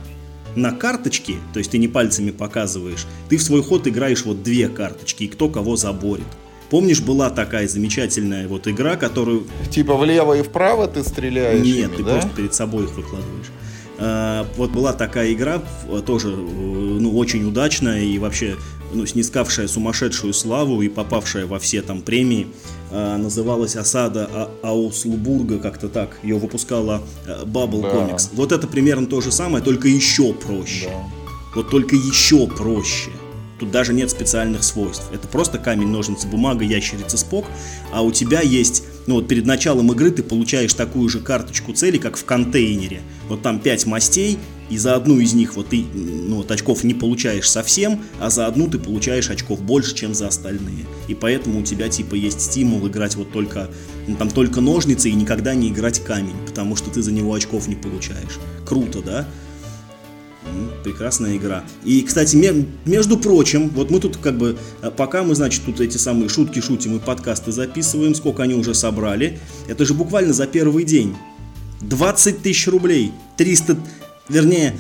на карточки, то есть ты не пальцами показываешь, ты в свой ход играешь вот две карточки, и кто кого заборет. Помнишь, была такая замечательная вот игра, которую... Типа влево и вправо ты стреляешь? Нет, ими, ты да? просто перед собой их выкладываешь. А, вот была такая игра, тоже э, ну, очень удачная и вообще ну, снискавшая сумасшедшую славу и попавшая во все там премии. А, называлась «Осада а Ауслубурга», как-то так. Ее выпускала э, Bubble да. Comics. Вот это примерно то же самое, только еще проще. Да. Вот только еще проще. Тут даже нет специальных свойств. Это просто камень, ножницы, бумага, ящерица, спок. А у тебя есть, ну вот перед началом игры ты получаешь такую же карточку цели, как в контейнере. Вот там 5 мастей, и за одну из них вот ты ну, вот очков не получаешь совсем, а за одну ты получаешь очков больше, чем за остальные. И поэтому у тебя типа есть стимул играть вот только, ну, там только ножницы и никогда не играть камень, потому что ты за него очков не получаешь. Круто, да? прекрасная игра. И, кстати, между прочим, вот мы тут как бы, э, пока мы, значит, тут эти самые шутки шутим и подкасты записываем, сколько они уже собрали, это же буквально за первый день. 20 тысяч рублей, 300, вернее,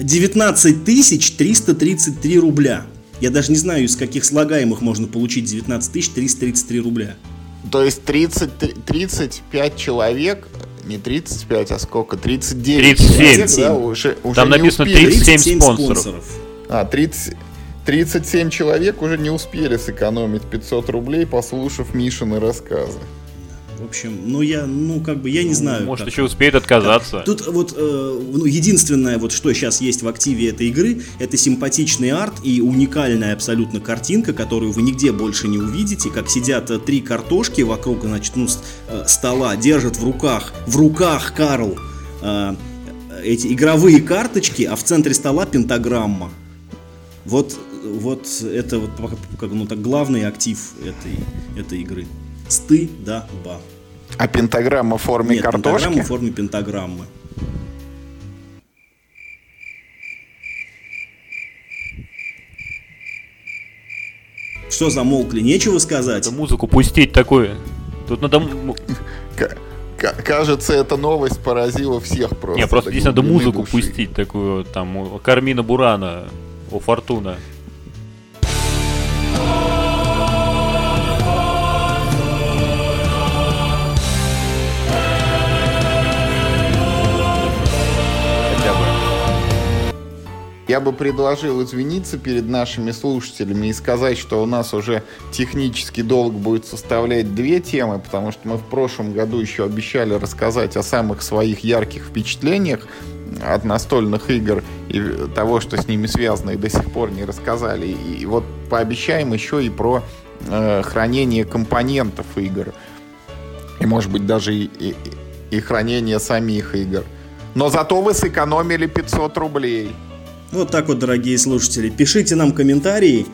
19 тысяч 333 рубля. Я даже не знаю, из каких слагаемых можно получить 19 тысяч 333 рубля. То есть 30, 35 человек не 35, а сколько? 39 37. Человек, да, уже, уже Там написано 37, 37 спонсоров. спонсоров. А, 30, 37 человек уже не успели сэкономить 500 рублей, послушав Мишины рассказы. В общем, ну я, ну как бы, я не ну, знаю. Может, как. еще успеет отказаться. Так. Тут вот, э, ну, единственное, вот что сейчас есть в активе этой игры, это симпатичный арт и уникальная абсолютно картинка, которую вы нигде больше не увидите, как сидят э, три картошки вокруг, значит, ну, э, стола, держат в руках, в руках, Карл, э, эти игровые карточки, а в центре стола пентаграмма. Вот, вот это вот как, ну, так главный актив этой, этой игры. Стыдоба. А пентаграмма в форме Нет, картошки? пентаграмма в форме пентаграммы. Что замолкли? Нечего сказать? Это музыку пустить такое. Тут надо... Кажется, эта новость поразила всех просто. Не, просто здесь надо музыку души. пустить такую, там, Кармина Бурана, о Фортуна. Я бы предложил извиниться перед нашими слушателями и сказать, что у нас уже технический долг будет составлять две темы, потому что мы в прошлом году еще обещали рассказать о самых своих ярких впечатлениях от настольных игр и того, что с ними связано, и до сих пор не рассказали. И вот пообещаем еще и про э, хранение компонентов игр. И, может быть, даже и, и, и хранение самих игр. Но зато вы сэкономили 500 рублей. Вот так вот, дорогие слушатели. Пишите нам комментарии.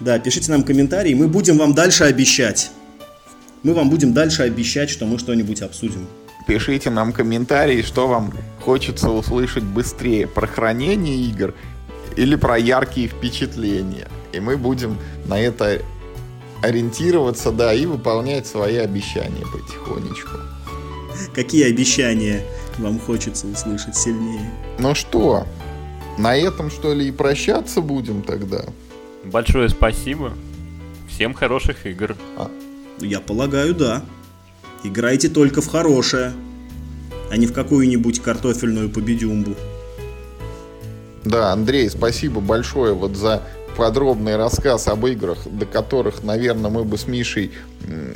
Да, пишите нам комментарии, мы будем вам дальше обещать. мы вам будем дальше обещать, что мы что-нибудь обсудим. Пишите нам комментарии, что вам хочется услышать быстрее, про хранение игр или про яркие впечатления. И мы будем на это ориентироваться, да, и выполнять свои обещания потихонечку. Какие обещания вам хочется услышать сильнее? Ну что, на этом что ли и прощаться будем тогда? Большое спасибо. Всем хороших игр. А. Я полагаю, да. Играйте только в хорошее, а не в какую-нибудь картофельную победюмбу. Да, Андрей, спасибо большое вот за подробный рассказ об играх, до которых, наверное, мы бы с Мишей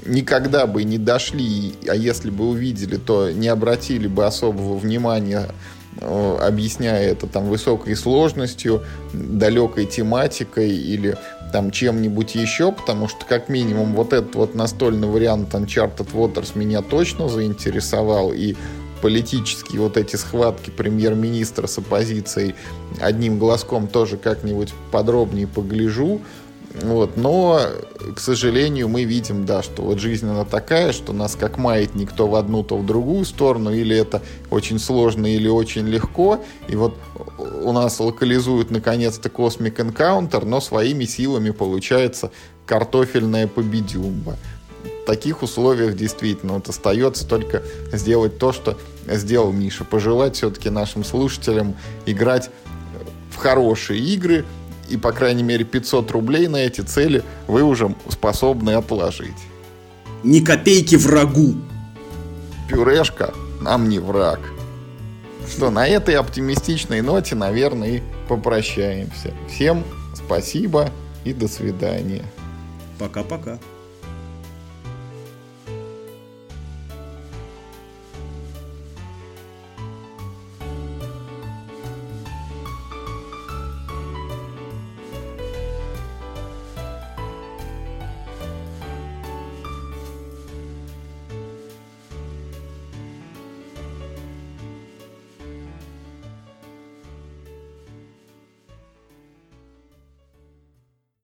никогда бы не дошли, а если бы увидели, то не обратили бы особого внимания, объясняя это там высокой сложностью, далекой тематикой или там чем-нибудь еще, потому что как минимум вот этот вот настольный вариант Uncharted Waters меня точно заинтересовал, и политические вот эти схватки премьер-министра с оппозицией одним глазком тоже как-нибудь подробнее погляжу. Вот, но, к сожалению, мы видим, да, что вот жизнь она такая, что нас как маятник то в одну, то в другую сторону, или это очень сложно, или очень легко. И вот у нас локализуют наконец-то Cosmic Encounter, но своими силами получается картофельная победюмба таких условиях действительно вот остается только сделать то, что сделал Миша. Пожелать все-таки нашим слушателям играть в хорошие игры, и, по крайней мере, 500 рублей на эти цели вы уже способны отложить. Ни копейки врагу! Пюрешка нам не враг. Что, на этой оптимистичной ноте, наверное, и попрощаемся. Всем спасибо и до свидания. Пока-пока.